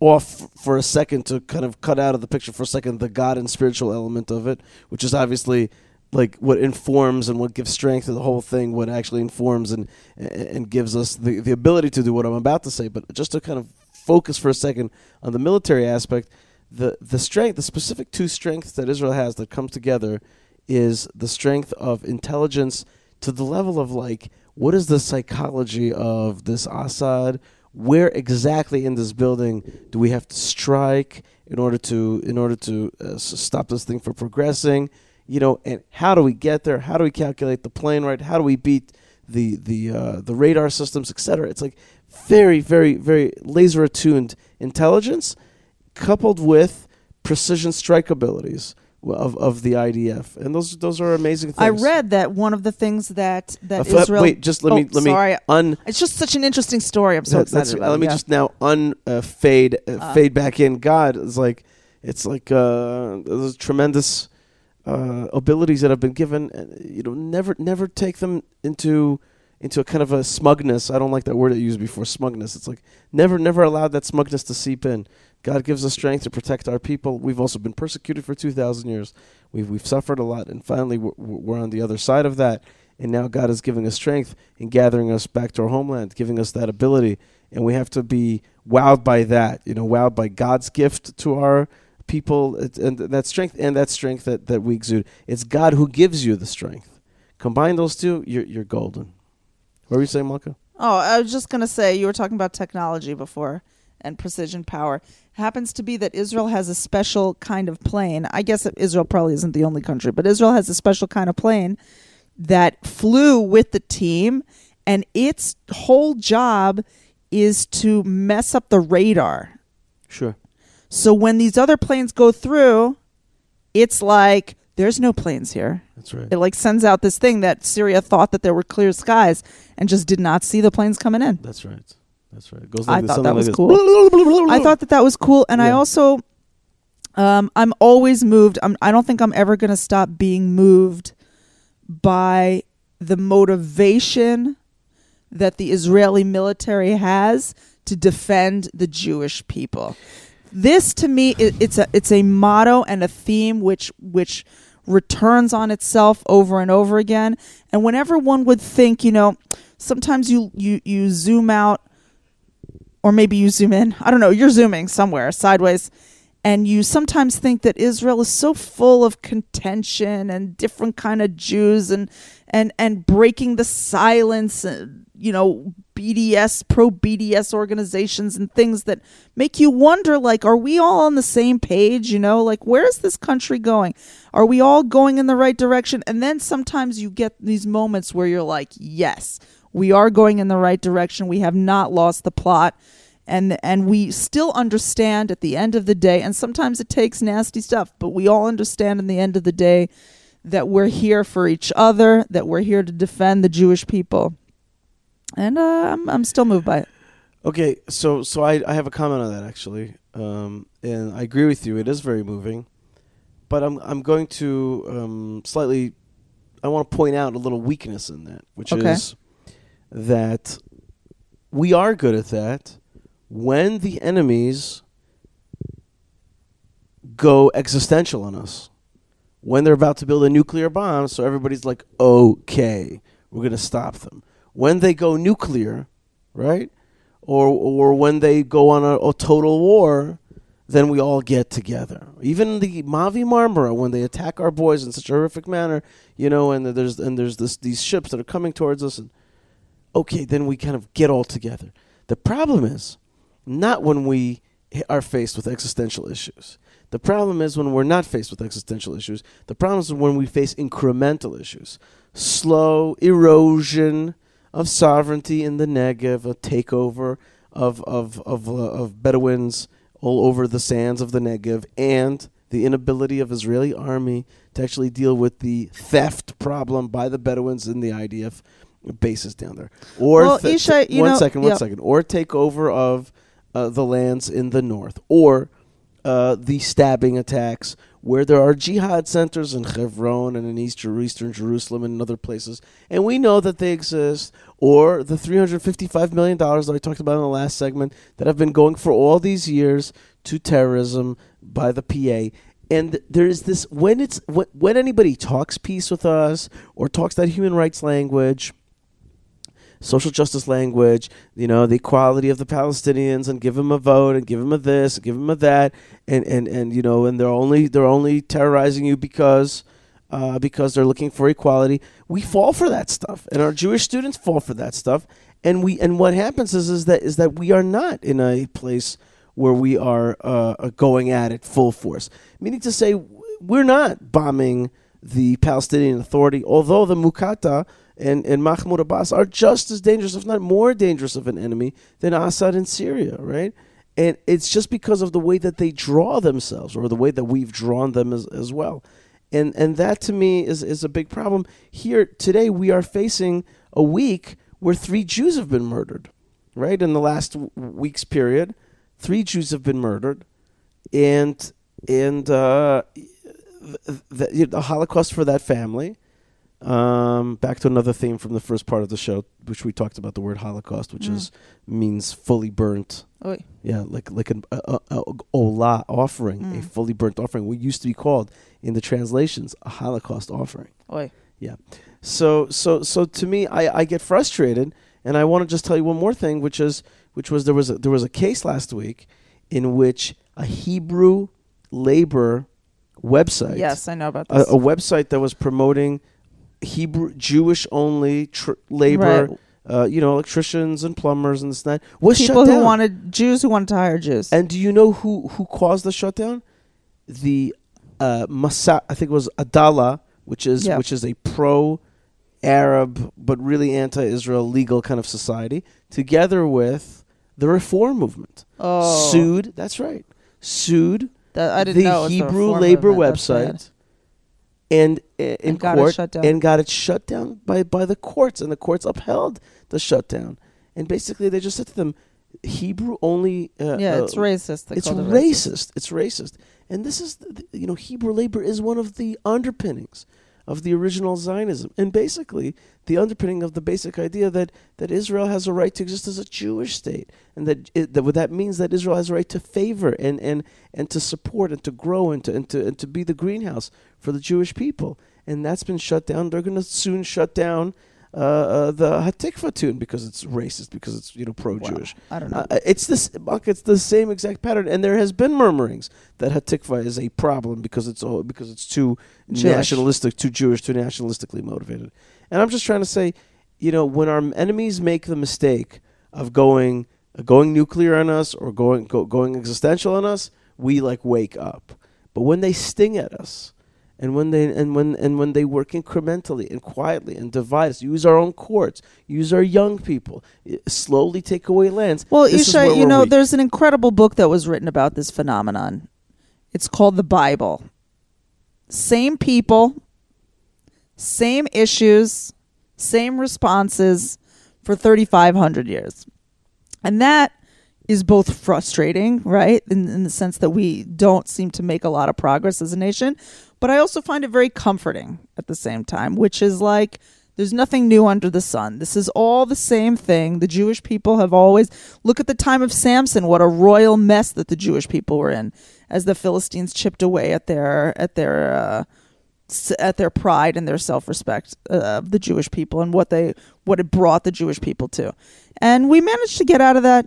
off for a second to kind of cut out of the picture for a second the God and spiritual element of it, which is obviously like what informs and what gives strength to the whole thing, what actually informs and and gives us the the ability to do what I'm about to say. But just to kind of focus for a second on the military aspect, the the strength, the specific two strengths that Israel has that comes together is the strength of intelligence to the level of like what is the psychology of this Assad? Where exactly in this building do we have to strike in order to in order to uh, stop this thing from progressing? You know, and how do we get there? How do we calculate the plane right? How do we beat the the uh, the radar systems, etc.? It's like very, very, very laser attuned intelligence coupled with precision strike abilities of, of the IDF, and those those are amazing things. I read that one of the things that Uh, that f- Israel. wait, just let Oh, me let sorry. me un. It's just such an interesting story. I'm so excited about. let me yeah. just now un uh, fade uh, Uh. fade back in. God is like it's like uh, those tremendous uh, abilities that have been given. And, you know, never never take them into into a kind of a smugness. I don't like that word I used before. Smugness. It's like never never allow that smugness to seep in. God gives us strength to protect our people. We've also been persecuted for two thousand years. We've we've suffered a lot, and finally we're, we're on the other side of that. And now God is giving us strength and gathering us back to our homeland, giving us that ability, and we have to be wowed by that. You know, wowed by God's gift to our people, and that strength, and that strength that, that we exude. It's God who gives you the strength. Combine those two, you're you're golden. What were you saying, Malkah? Oh, I was just gonna say you were talking about technology before and precision power. It happens to be that Israel has a special kind of plane. I guess Israel probably isn't the only country, but Israel has a special kind of plane that flew with the team, and its whole job is to mess up the radar. Sure. So when these other planes go through, it's like there's no planes here. That's right. It like sends out this thing that Syria thought that there were clear skies and just did not see the planes coming in. That's right. That's right. It goes I like this, thought that was like cool. I thought that that was cool, and I also, um, I'm always moved. I'm, I don't think I'm ever going to stop being moved by the motivation that the Israeli military has to defend the Jewish people. This to me, it, it's a it's a motto and a theme which which returns on itself over and over again. And whenever one would think, you know, sometimes you you you zoom out or maybe you zoom in. I don't know. You're zooming somewhere sideways. And you sometimes think that Israel is so full of contention and different kind of Jews and and and breaking the silence, uh, you know, BDS pro BDS organizations and things that make you wonder like are we all on the same page, you know? Like where is this country going? Are we all going in the right direction? And then sometimes you get these moments where you're like, "Yes, we are going in the right direction. We have not lost the plot." and and we still understand at the end of the day and sometimes it takes nasty stuff but we all understand in the end of the day that we're here for each other that we're here to defend the jewish people and uh, I'm I'm still moved by it. Okay, so so I, I have a comment on that actually, um, and I agree with you. It is very moving, but I'm I'm going to um, slightly. I want to point out a little weakness in that, which Okay. is that we are good at that when the enemies go existential on us. When they're about to build a nuclear bomb, so everybody's like, okay, we're going to stop them. When they go nuclear, right? Or, or when they go on a, a total war, then we all get together. Even the Mavi Marmara, when they attack our boys in such a horrific manner, you know, and there's and there's this, these ships that are coming towards us, and okay, then we kind of get all together. The problem is not when we are faced with existential issues. The problem is when we're not faced with existential issues. The problem is when we face incremental issues, slow erosion of sovereignty in the Negev, a takeover of of of, uh, of Bedouins all over the sands of the Negev, and the inability of Israeli army to actually deal with the theft problem by the Bedouins in the IDF bases down there. Or Well, th- Yishai, one know- second, one yeah. second. Or takeover of uh, the lands in the north, or uh, the stabbing attacks where there are jihad centers in Hebron and in East Eastern Jerusalem and in other places, and we know that they exist. Or the three hundred fifty-five million dollars that I talked about in the last segment that have been going for all these years to terrorism by the PA. And there is this when it's when, when anybody talks peace with us or talks that human rights language social justice language, you know, the equality of the Palestinians and give them a vote and give them a this, and give them a that, and, and, and you know, and they're only they're only terrorizing you because uh, because they're looking for equality. We fall for that stuff, and our Jewish students fall for that stuff. And we and what happens is is that is that we are not in a place where we are uh, going at it full force. Meaning to say, we're not bombing the Palestinian Authority, although the Mukata and, and Mahmoud Abbas are just as dangerous, if not more dangerous of an enemy than Assad in Syria, right? And it's just because of the way that they draw themselves, or the way that we've drawn them as, as well. And and that to me is, is a big problem. Here today we are facing a week where three Jews have been murdered, right? In the last w- week's period, three Jews have been murdered, and and uh, the, the, the Holocaust for that family. Um, back to another theme from the first part of the show, which we talked about the word Holocaust, which Mm. is means fully burnt. Oy. Yeah, like like an a, a, a olah offering, a Mm. fully burnt offering. What used to be called in the translations a Holocaust offering. Oy. Yeah. So so so to me, I, I get frustrated, and I want to just tell you one more thing, which is which was there was a, there was a case last week in which a Hebrew labor website, Yes, I know about a, a website that was promoting Hebrew Jewish only tr- labor, Right. uh, you know, electricians and plumbers and this and that was People who wanted Jews who wanted to hire Jews. And do you know who who caused the shutdown? The uh, Masa, I think it was Adalah, which is Yeah. which is a pro Arab but really anti-Israel legal kind of society, together with the Reform movement, oh, sued. That's right, sued that, the know. it was the Hebrew labor movement. Website. Bad. And, uh, in And got it court shut down. and got it shut down by, by the courts and the courts upheld the shutdown and basically they just said to them Hebrew only uh, Yeah, uh, it's racist. It's it racist. It's racist, and this is the, the- you know Hebrew labor is one of the underpinnings of the original Zionism, and basically the underpinning of the basic idea that that Israel has a right to exist as a Jewish state, and that it, that what that means that Israel has a right to favor and and and to support and to grow and to and to and to be the greenhouse for the Jewish people, and that's been shut down. They're going to soon shut down. Uh, uh, the Hatikva tune because it's racist because it's you know pro-Jewish. I don't know. Uh, it's this. It's the same exact pattern, and there has been murmurings that Hatikva is a problem because it's all because it's too Jewish. nationalistic, too Jewish, too nationalistically motivated. And I'm just trying to say, you know, when our enemies make the mistake of going going nuclear on us or going go, going existential on us, we like wake up. But when they sting at us, and when they and when and when they work incrementally and quietly and divide us, use our own courts, use our young people, slowly take away lands. Well, this is Yishai, you know, weak. there's an incredible book that was written about this phenomenon. It's called The Bible. Same people, same issues, same responses for 3,500 years. And that is both frustrating, right? In, in the sense that we don't seem to make a lot of progress as a nation. But I also find it very comforting at the same time, which is like, there's nothing new under the sun. This is all the same thing. The Jewish people have always look at the time of Samson, what a royal mess that the Jewish people were in as the Philistines chipped away at their at their uh, at their pride and their self-respect uh, of the Jewish people and what they what it brought the Jewish people to. And we managed to get out of that.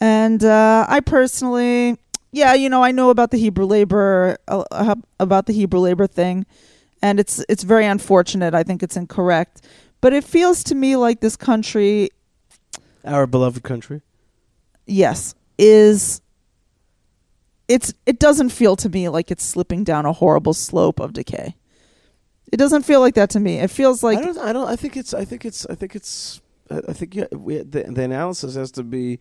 And uh, I personally, yeah, you know, I know about the Hebrew labor uh, about the Hebrew labor thing and it's it's very unfortunate. I think it's incorrect, but it feels to me like this country, Our beloved country. yes, is it's it doesn't feel to me like it's slipping down a horrible slope of decay. It doesn't feel like that to me. It feels like I don't. I don't. I think it's. I think it's. I think it's. I I think yeah, we, the the analysis has to be,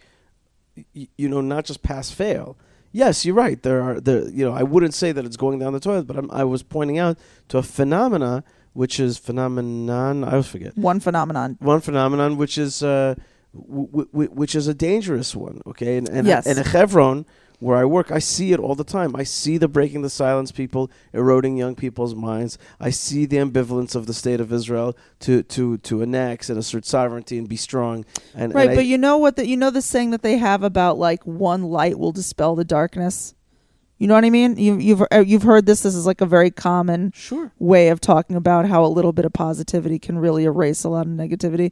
you know, not just pass fail. Yes, you're right. There are there. You know, I wouldn't say that it's going down the toilet, but I'm, I was pointing out to a phenomena which is phenomenon. I always forget one phenomenon. one phenomenon which is uh, w- w- which is a dangerous one. Okay, and and, Yes. and in Hebron, where I work, I see it all the time. I see the breaking the silence people eroding young people's minds. I see the ambivalence of the state of Israel to to to annex and assert sovereignty and be strong. And Right, and I- but you know what? The, you know the saying that they have about like one light will dispel the darkness. You know what I mean? You, you've uh, you've heard this. This is like a very common sure. way of talking about how a little bit of positivity can really erase a lot of negativity.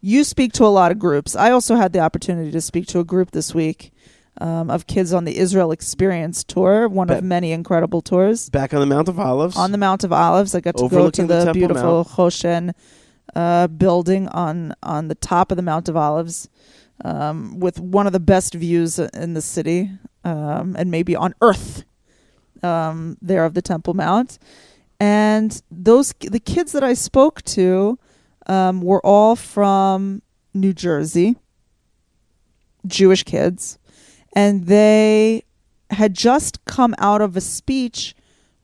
You speak to a lot of groups. I also had the opportunity to speak to a group this week um, of kids on the Israel Experience Tour, one of many incredible tours Back on the Mount of Olives. on the Mount of Olives. I got to go to Overlooking the the, Temple beautiful Mount. Hoshen uh, building on on the top of the Mount of Olives, um, with one of the best views in the city, um, and maybe on Earth, um, there of the Temple Mount. And those the kids that I spoke to um, were all from New Jersey, Jewish kids, and they had just come out of a speech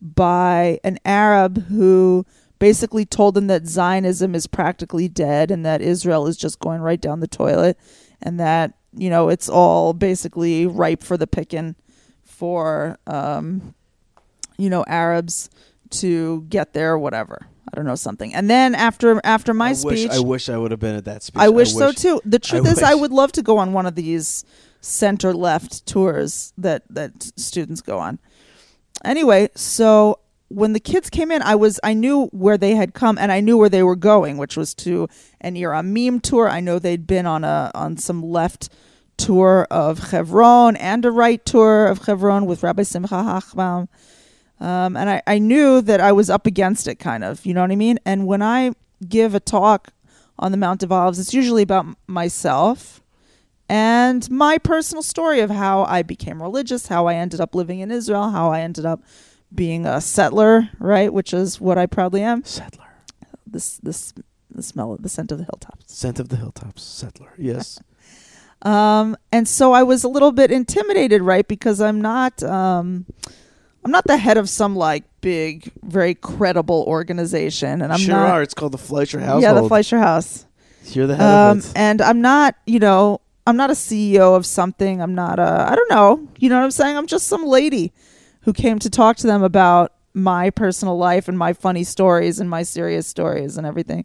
by an Arab who basically told them that Zionism is practically dead and that Israel is just going right down the toilet and that, you know, it's all basically ripe for the picking for, um, you know, Arabs to get there, whatever. I don't know something. And then after after my I speech, wish I wish I would have been at that speech. I wish, so wish- too. The truth I is, I would love to go on one of these center left tours that that students go on. Anyway, so when the kids came in, I was I knew where they had come and I knew where they were going, which was to an Ir Amim tour. I know they'd been on a on some left tour of Hebron and a right tour of Hebron with Rabbi Simcha Hochbaum. Um, and I, I knew that I was up against it, kind of. You know what I mean? And when I give a talk on the Mount of Olives, it's usually about myself and my personal story of how I became religious, how I ended up living in Israel, how I ended up being a settler, right? Which is what I proudly am. settler. This, this, the smell of the scent of the hilltops. Scent of the hilltops. Settler. Yes. Um, and so I was a little bit intimidated, right? Because I'm not, um, I'm not the head of some like big, very credible organization, and I'm sure not. are. It's called the Fleisher House. Yeah, the Fleisher House. You're the head Um, of it. and I'm not, you know, I'm not a CEO of something. I'm not a, I don't know. You know what I'm saying? I'm just some lady who came to talk to them about my personal life and my funny stories and my serious stories and everything.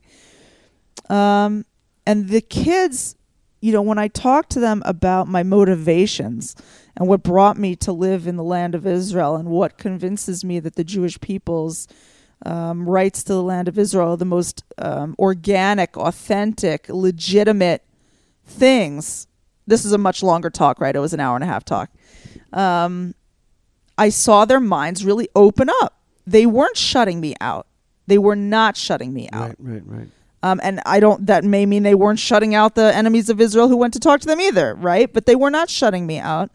Um, and the kids, you know, when I talked to them about my motivations and what brought me to live in the land of Israel and what convinces me that the Jewish people's um, rights to the land of Israel are the most um, organic, authentic, legitimate things. This is a much longer talk, right? It was an hour and a half talk. Um, I saw their minds really open up. They weren't shutting me out. They were not shutting me out. Right, right, right. Um, and I don't. That may mean they weren't shutting out the enemies of Israel who went to talk to them either, right? But they were not shutting me out.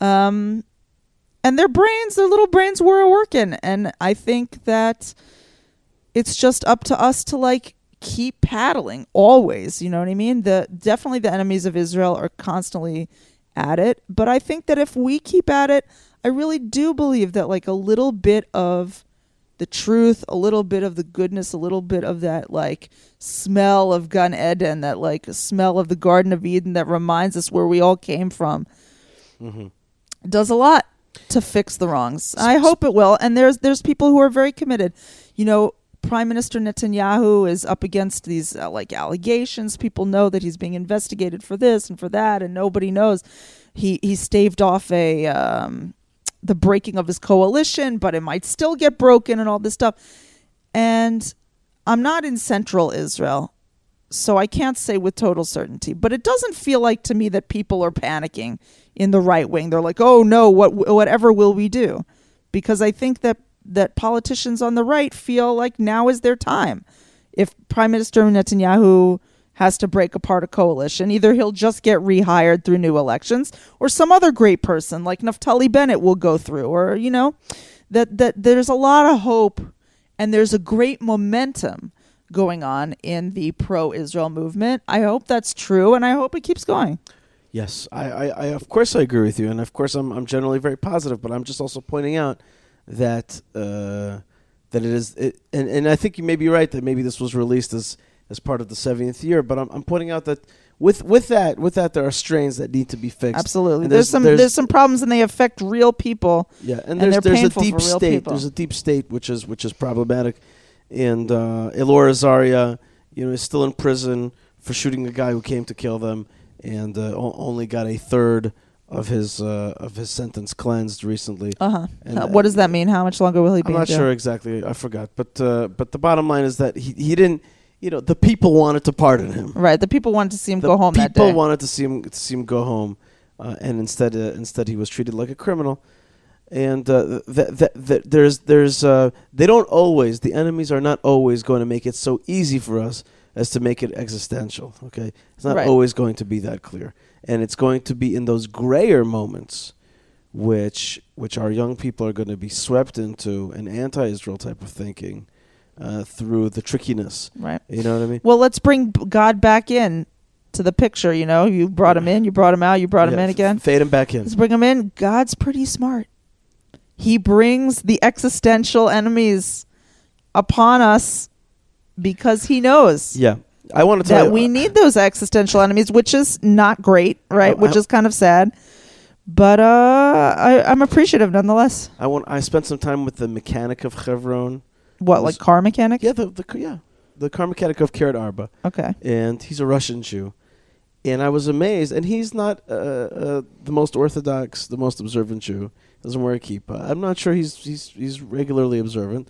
Um, and their brains, their little brains, were working, and I think that it's just up to us to like keep paddling always. You know what I mean? The definitely the enemies of Israel are constantly at it, but I think that if we keep at it, I really do believe that like a little bit of the truth, a little bit of the goodness, a little bit of that like smell of Gan Eden, that like smell of the Garden of Eden that reminds us where we all came from. Mm-hmm. Does a lot to fix the wrongs. I hope it will. And there's there's people who are very committed. You know, Prime Minister Netanyahu is up against these uh, like allegations. People know that he's being investigated for this and for that, and nobody knows. He he staved off a um, the breaking of his coalition, but it might still get broken and all this stuff. And I'm not in central Israel, so I can't say with total certainty. But it doesn't feel like to me that people are panicking in the right wing. They're like, "Oh no, what whatever will we do?" Because I think that that politicians on the right feel like now is their time. If Prime Minister Netanyahu has to break apart a coalition, either he'll just get rehired through new elections, or some other great person like Naftali Bennett will go through, or you know, that that there's a lot of hope and there's a great momentum going on in the pro-Israel movement. I hope that's true, and I hope it keeps going. Yes, I, I, I, of course I agree with you, and of course I'm, I'm generally very positive. But I'm just also pointing out that uh, that it is, it, and and I think you may be right that maybe this was released as as part of the 70th year. But I'm, I'm pointing out that with with that with that there are strains that need to be fixed. Absolutely, And there's, some there's- there's, some problems, and they affect real people. Yeah, and, And there's there's a deep state. people. There's a deep state which is which is problematic, and uh, Elor Azaria, you know, is still in prison for shooting a guy who came to kill them, and uh, o- only got a third of his uh, of his sentence cleansed recently. Uh huh. And, uh, what does that mean? How much longer will he be? I'm not sure exactly. I forgot, but uh, but the bottom line is that he he didn't. You know, the people wanted to pardon him. Right. The people wanted to see him The go home that people day. wanted to see him to see him go home, uh, and instead uh, instead he was treated like a criminal. And uh, th- th- th- there's there's uh, they don't always the enemies are not always going to make it so easy for us as to make it existential. Okay, it's not Right. always going to be that clear, and it's going to be in those grayer moments, which which our young people are going to be swept into an anti-Israel type of thinking uh, through the trickiness. right. You know what I mean? Well, let's bring God back in to the picture. You know, you brought him in, you brought him out, you brought him Yeah, in f- again. Fade him back in. Let's bring him in. God's pretty smart. He brings the existential enemies upon us because he knows Yeah, I want to tell that you, we need those existential enemies, which is not great, right? I- which I- is kind of sad. But uh, I, I'm appreciative nonetheless. I want. I spent some time with the mechanic of Chevron. What, Was- like car mechanic? Yeah, the, the yeah, the car mechanic of Kiryat Arba, Okay. and he's a Russian Jew, and I was amazed. And he's not uh, uh, the most orthodox, the most observant Jew. Doesn't wear a kippah. I'm not sure he's he's he's regularly observant,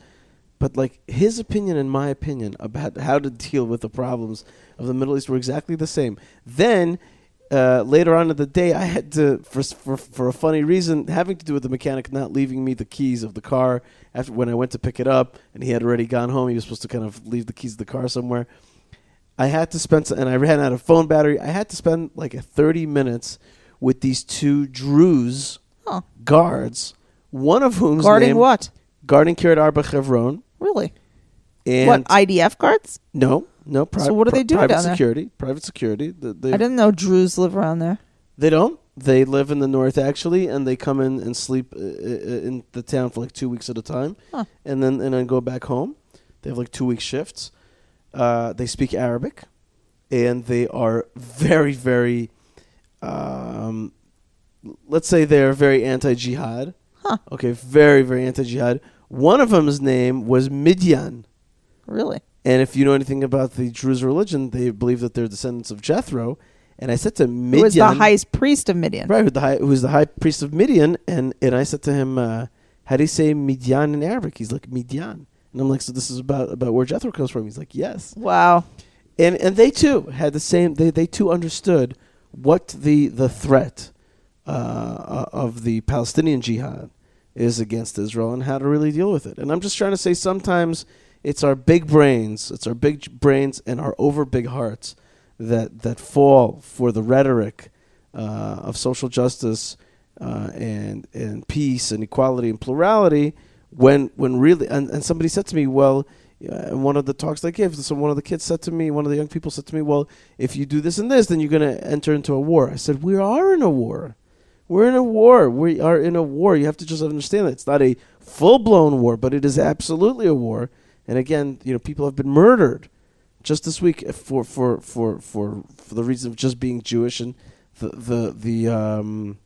but like his opinion and my opinion about how to deal with the problems of the Middle East were exactly the same. Then. Uh, later on in the day, I had to, for, for for a funny reason, having to do with the mechanic not leaving me the keys of the car after when I went to pick it up, and he had already gone home. He was supposed to kind of leave the keys of the car somewhere. I had to spend, and I ran out of phone battery. I had to spend like a thirty minutes with these two Druze Huh. guards, one of whom's Guarding name, what? guarding Kiryat Arba Chevron, Really? and what, IDF guards? no, no, pri- So what are pri- they doing private down there? security, private security. The, I didn't know Druze live around there. They don't. They live in the north actually, and they come in and sleep uh, uh, in the town for like two weeks at a time, Huh. and then and then go back home. They have like two week shifts. Uh, they speak Arabic, and they are very very. Um, let's say they're very anti-jihad. Huh. Okay, very very anti-jihad. One of them's name was Midian. Really? And if you know anything about the Druze religion, they believe that they're descendants of Jethro. And I said to Midian, Who was the highest priest of Midian? right, who the high, who's the high priest of Midian, and and I said to him, uh, "How do you say Midian in Arabic?" He's like Midian, and I'm like, "So this is about about where Jethro comes from?" He's like, "Yes." Wow. And and they too had the same. They they too understood what the the threat uh, of the Palestinian jihad is against Israel and how to really deal with it. And I'm just trying to say sometimes it's our big brains, it's our big brains and our over big hearts that that fall for the rhetoric uh, of social justice uh, and and peace and equality and plurality when when really and, and somebody said to me, well. Uh, one of the talks I gave, so one of the kids said to me, one of the young people said to me, "Well, if you do this and this, then you're going to enter into a war." I said, "We are in a war. We're in a war. We are in a war. You have to just understand that it's not a full blown war, but it is absolutely a war. And again, you know, people have been murdered just this week for for for for for the reason of just being Jewish and the the the um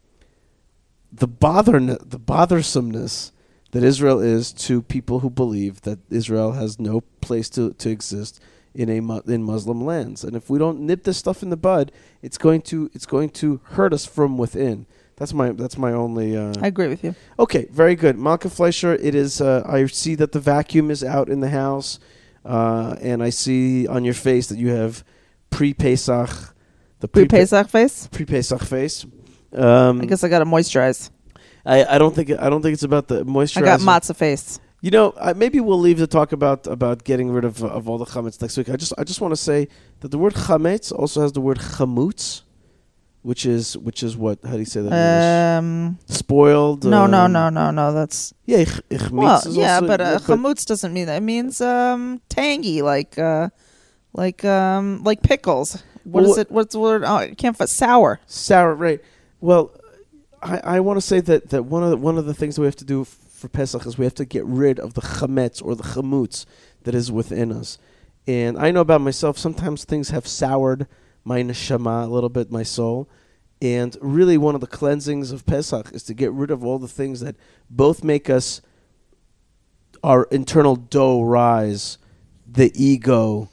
the bother the bothersomeness that Israel is to people who believe that Israel has no place to, to exist in a in Muslim lands. And if we don't nip this stuff in the bud, it's going to it's going to hurt us from within. That's my that's my only. Uh, I agree with you. okay, very good, Malkah Fleisher. It is. Uh, I see that the vacuum is out in the house, uh, and I see on your face that you have pre-Pesach, the Pre Pesach face. pre-Pesach face. Um, I guess I got to moisturize. I, I don't think I don't think it's about the moisturizer. I got matzah face. You know, uh, maybe we'll leave the talk about about getting rid of of all the chametz next week. I just I just want to say that the word chametz also has the word chamutz, which is which is what how do you say that? Um? Spoiled. no, no, um, no, no, no. That's Yeah, ich, ich well, yeah, also- but uh, chamutz doesn't mean that. It means um, tangy, like uh, like um, like pickles. What Well, is it? What's the word? Oh, I can't. F- sour. sour. Right. Well, I, I want to say that, that one of the, one of the things that we have to do for Pesach is we have to get rid of the chametz or the chamutz that is within us. And I know about myself. Sometimes things have soured my neshama a little bit, my soul. And really, one of the cleansings of Pesach is to get rid of all the things that both make us our internal dough rise, the ego,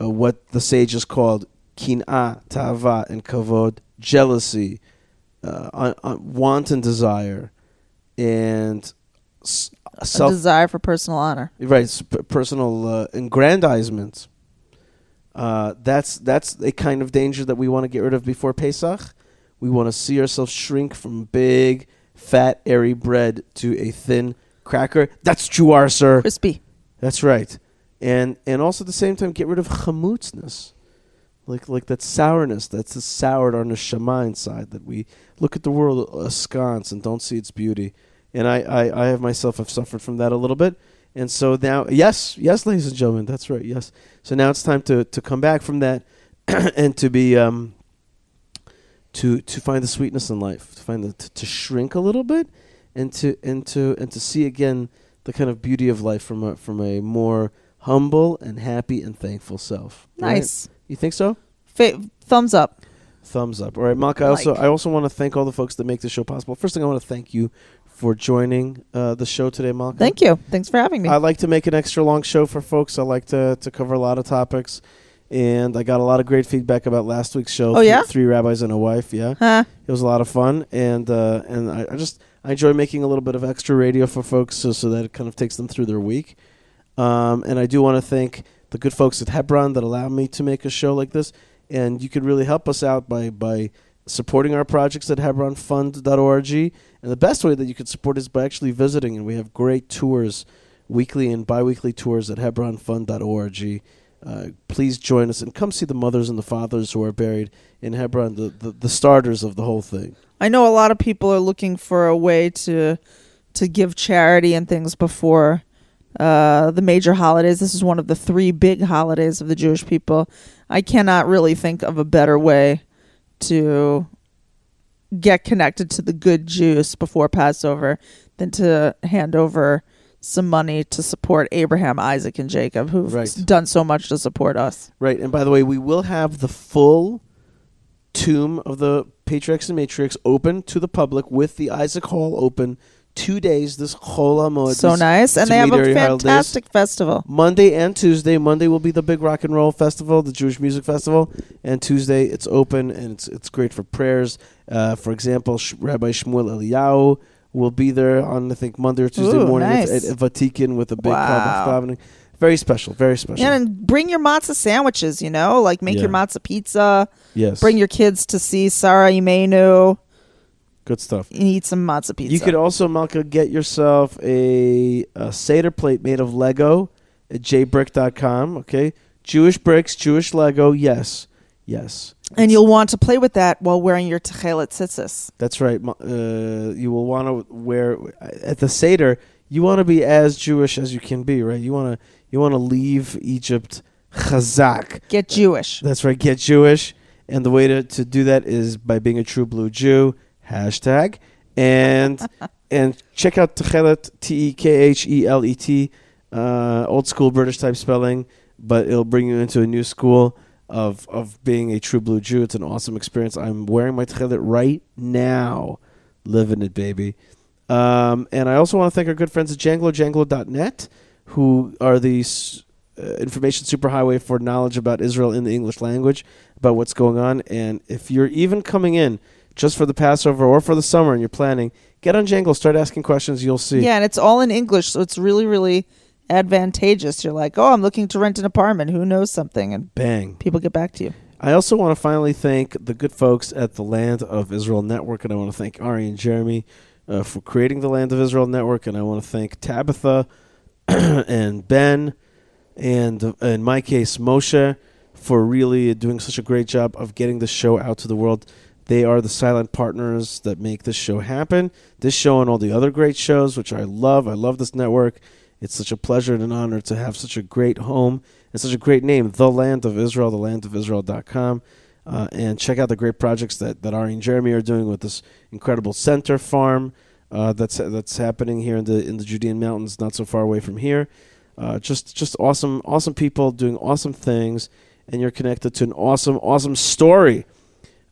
uh, what the sages called kin'a, ta'ava, and kavod, jealousy, uh, un- un- wanton desire, and s- A self desire for personal honor. right personal uh, aggrandizement. Uh, that's that's a kind of danger that we want to get rid of before Pesach. We want to see ourselves shrink from big, fat, airy bread to a thin cracker. That's Juar, sir. Crispy. That's right, and and also at the same time get rid of chamutznes, like like that sourness that's the soured our neshama inside. That we look at the world askance and don't see its beauty. And I, I I have myself have suffered from that a little bit. And so now, yes, yes, ladies and gentlemen, that's right. Yes. So now it's time to to come back from that and to be um to to find the sweetness in life, to find the to, to shrink a little bit, and to and to and to see again the kind of beauty of life from a from a more humble and happy and thankful self. Right? Nice. You think so? Fa- thumbs up. Thumbs up. All right, Malkah. I also Like. I also want to thank all the folks that make this show possible. First thing I want to thank you for joining uh, the show today, Malkah. Thank you. Thanks for having me. I like to make an extra long show for folks. I like to to cover a lot of topics, and I got a lot of great feedback about last week's show. Oh, yeah? three rabbis and a wife. Yeah, huh? it was a lot of fun, and uh, and I, I just I enjoy making a little bit of extra radio for folks, so so that it kind of takes them through their week. Um, and I do want to thank the good folks at Hebron that allow me to make a show like this. And you could really help us out by by supporting our projects at HebronFund.org. And the best way that you could support is by actually visiting. And we have great tours, weekly and biweekly tours at HebronFund.org. Uh, please join us and come see the mothers and the fathers who are buried in Hebron, the, the, the starters of the whole thing. I know a lot of people are looking for a way to to give charity and things before uh, the major holidays. This is one of the three big holidays of the Jewish people. I cannot really think of a better way to get connected to the good juice before Passover than to hand over some money to support Abraham, Isaac, and Jacob, who've Right. done so much to support us. Right, and by the way, we will have the full tomb of the Patriarchs and Matriarchs open to the public with the Isaac Hall open two days this Chol HaMoed. so nice, and they have a fantastic festival. Monday and Tuesday. Monday will be the big rock and roll festival, the Jewish music festival, and Tuesday it's open and it's it's great for prayers. Uh, for example, Sh- Rabbi Shmuel Eliyahu will be there on I think Monday or Tuesday Ooh, morning at, nice. at, vatikin with a big Wow. Very special, very special. Yeah, and bring your matzah sandwiches, you know, like make your Yeah. matzah pizza. yes, Bring your kids to see Sarah Imenu good stuff. and eat some matzah pizza. You could also, Malkah, get yourself a, a Seder plate made of Lego at jbrick.com. Okay, Jewish bricks, Jewish Lego. Yes, yes. and you'll want to play with that while wearing your techelet tzitzis. That's right. Uh, you will want to wear at the Seder. You want to be as Jewish as you can be, right? You want to you want to leave Egypt chazak. Get Jewish. That's right. Get Jewish, and the way to, to do that is by being a true blue Jew. Hashtag, and and check out Techelet T E K H E L E T, uh, old school British type spelling, but it'll bring you into a new school of of being a true blue Jew. It's an awesome experience. I'm wearing my Techelet right now, living it, baby. Um, and I also want to thank our good friends at Janglo, Janglo.net, who are the s- uh, information superhighway for knowledge about Israel in the English language, about what's going on. And if you're even coming in just for the Passover or for the summer and you're planning, get on Janglo, start asking questions. You'll see. Yeah, and it's all in English, so it's really, really advantageous. You're like, oh, I'm looking to rent an apartment. Who knows something? And Bang. people get back to you. I also want to finally thank the good folks at the Land of Israel Network, and I want to thank Ari and Jeremy uh, for creating the Land of Israel Network, and I want to thank Tabitha and Ben, and uh, in my case Moshe, for really doing such a great job of getting the show out to the world. They are the silent partners that make this show happen. This show and all the other great shows, which I love. I love this network. It's such a pleasure and an honor to have such a great home and such a great name, The Land of Israel, thelandofisrael.com. Uh, and check out the great projects that, that Ari and Jeremy are doing with this incredible center farm uh, that's that's happening here in the in the Judean mountains, not so far away from here. Uh, just just awesome awesome people doing awesome things, and you're connected to an awesome awesome story.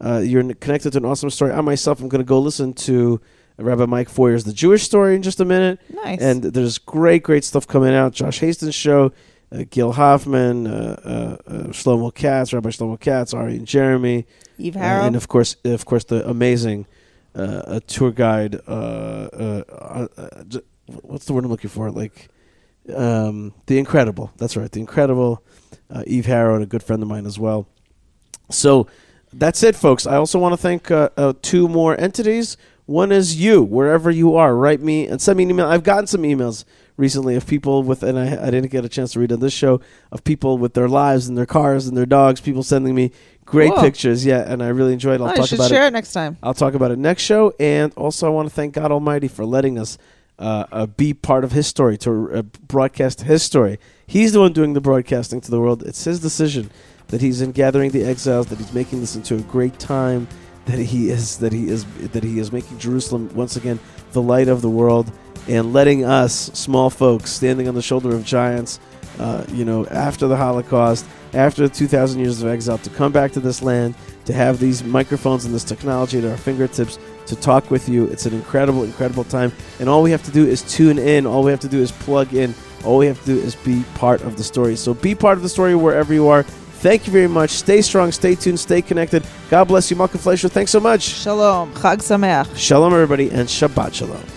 Uh, you're connected to an awesome story. I myself am going to go listen to Rabbi Mike Feuer's The Jewish Story in just a minute. Nice. And there's great, great stuff coming out. Josh Hasten's show, uh, Gil Hoffman, uh, uh, uh, Shlomo Katz, Rabbi Shlomo Katz, Ari and Jeremy, Eve Harrow. and of course, of course, the amazing uh, a tour guide. Uh, uh, uh, uh, what's the word I'm looking for? Like um, the incredible. That's right, the incredible uh, Eve Harrow, and a good friend of mine as well. So that's it, folks. I also want to thank uh, uh, two more entities. One is you, wherever you are. Write me and send me an email. I've gotten some emails recently of people with, and I, I didn't get a chance to read on this show, of people with their lives and their cars and their dogs. People sending me great Cool. pictures. Yeah, and I really enjoyed. it. I'll Oh, you talk should about share it. it next time. I'll talk about it next show. And also, I want to thank God Almighty for letting us uh, uh, be part of His story, to uh, broadcast His story. He's the one doing the broadcasting to the world. It's His decision that He's in gathering the exiles, that He's making this into a great time, that He is that He is that He is making Jerusalem once again the light of the world, and letting us small folks standing on the shoulder of giants, uh, you know, after the Holocaust, after 2,000 years of exile, to come back to this land, to have these microphones and this technology at our fingertips to talk with you. It's an incredible, incredible time. And all we have to do is tune in. All we have to do is plug in. All we have to do is be part of the story. So be part of the story wherever you are. Thank you very much. Stay strong, stay tuned, stay connected. God bless you, Malkah Fleisher. Thanks so much. Shalom. Chag Sameach. Shalom, everybody, and Shabbat Shalom.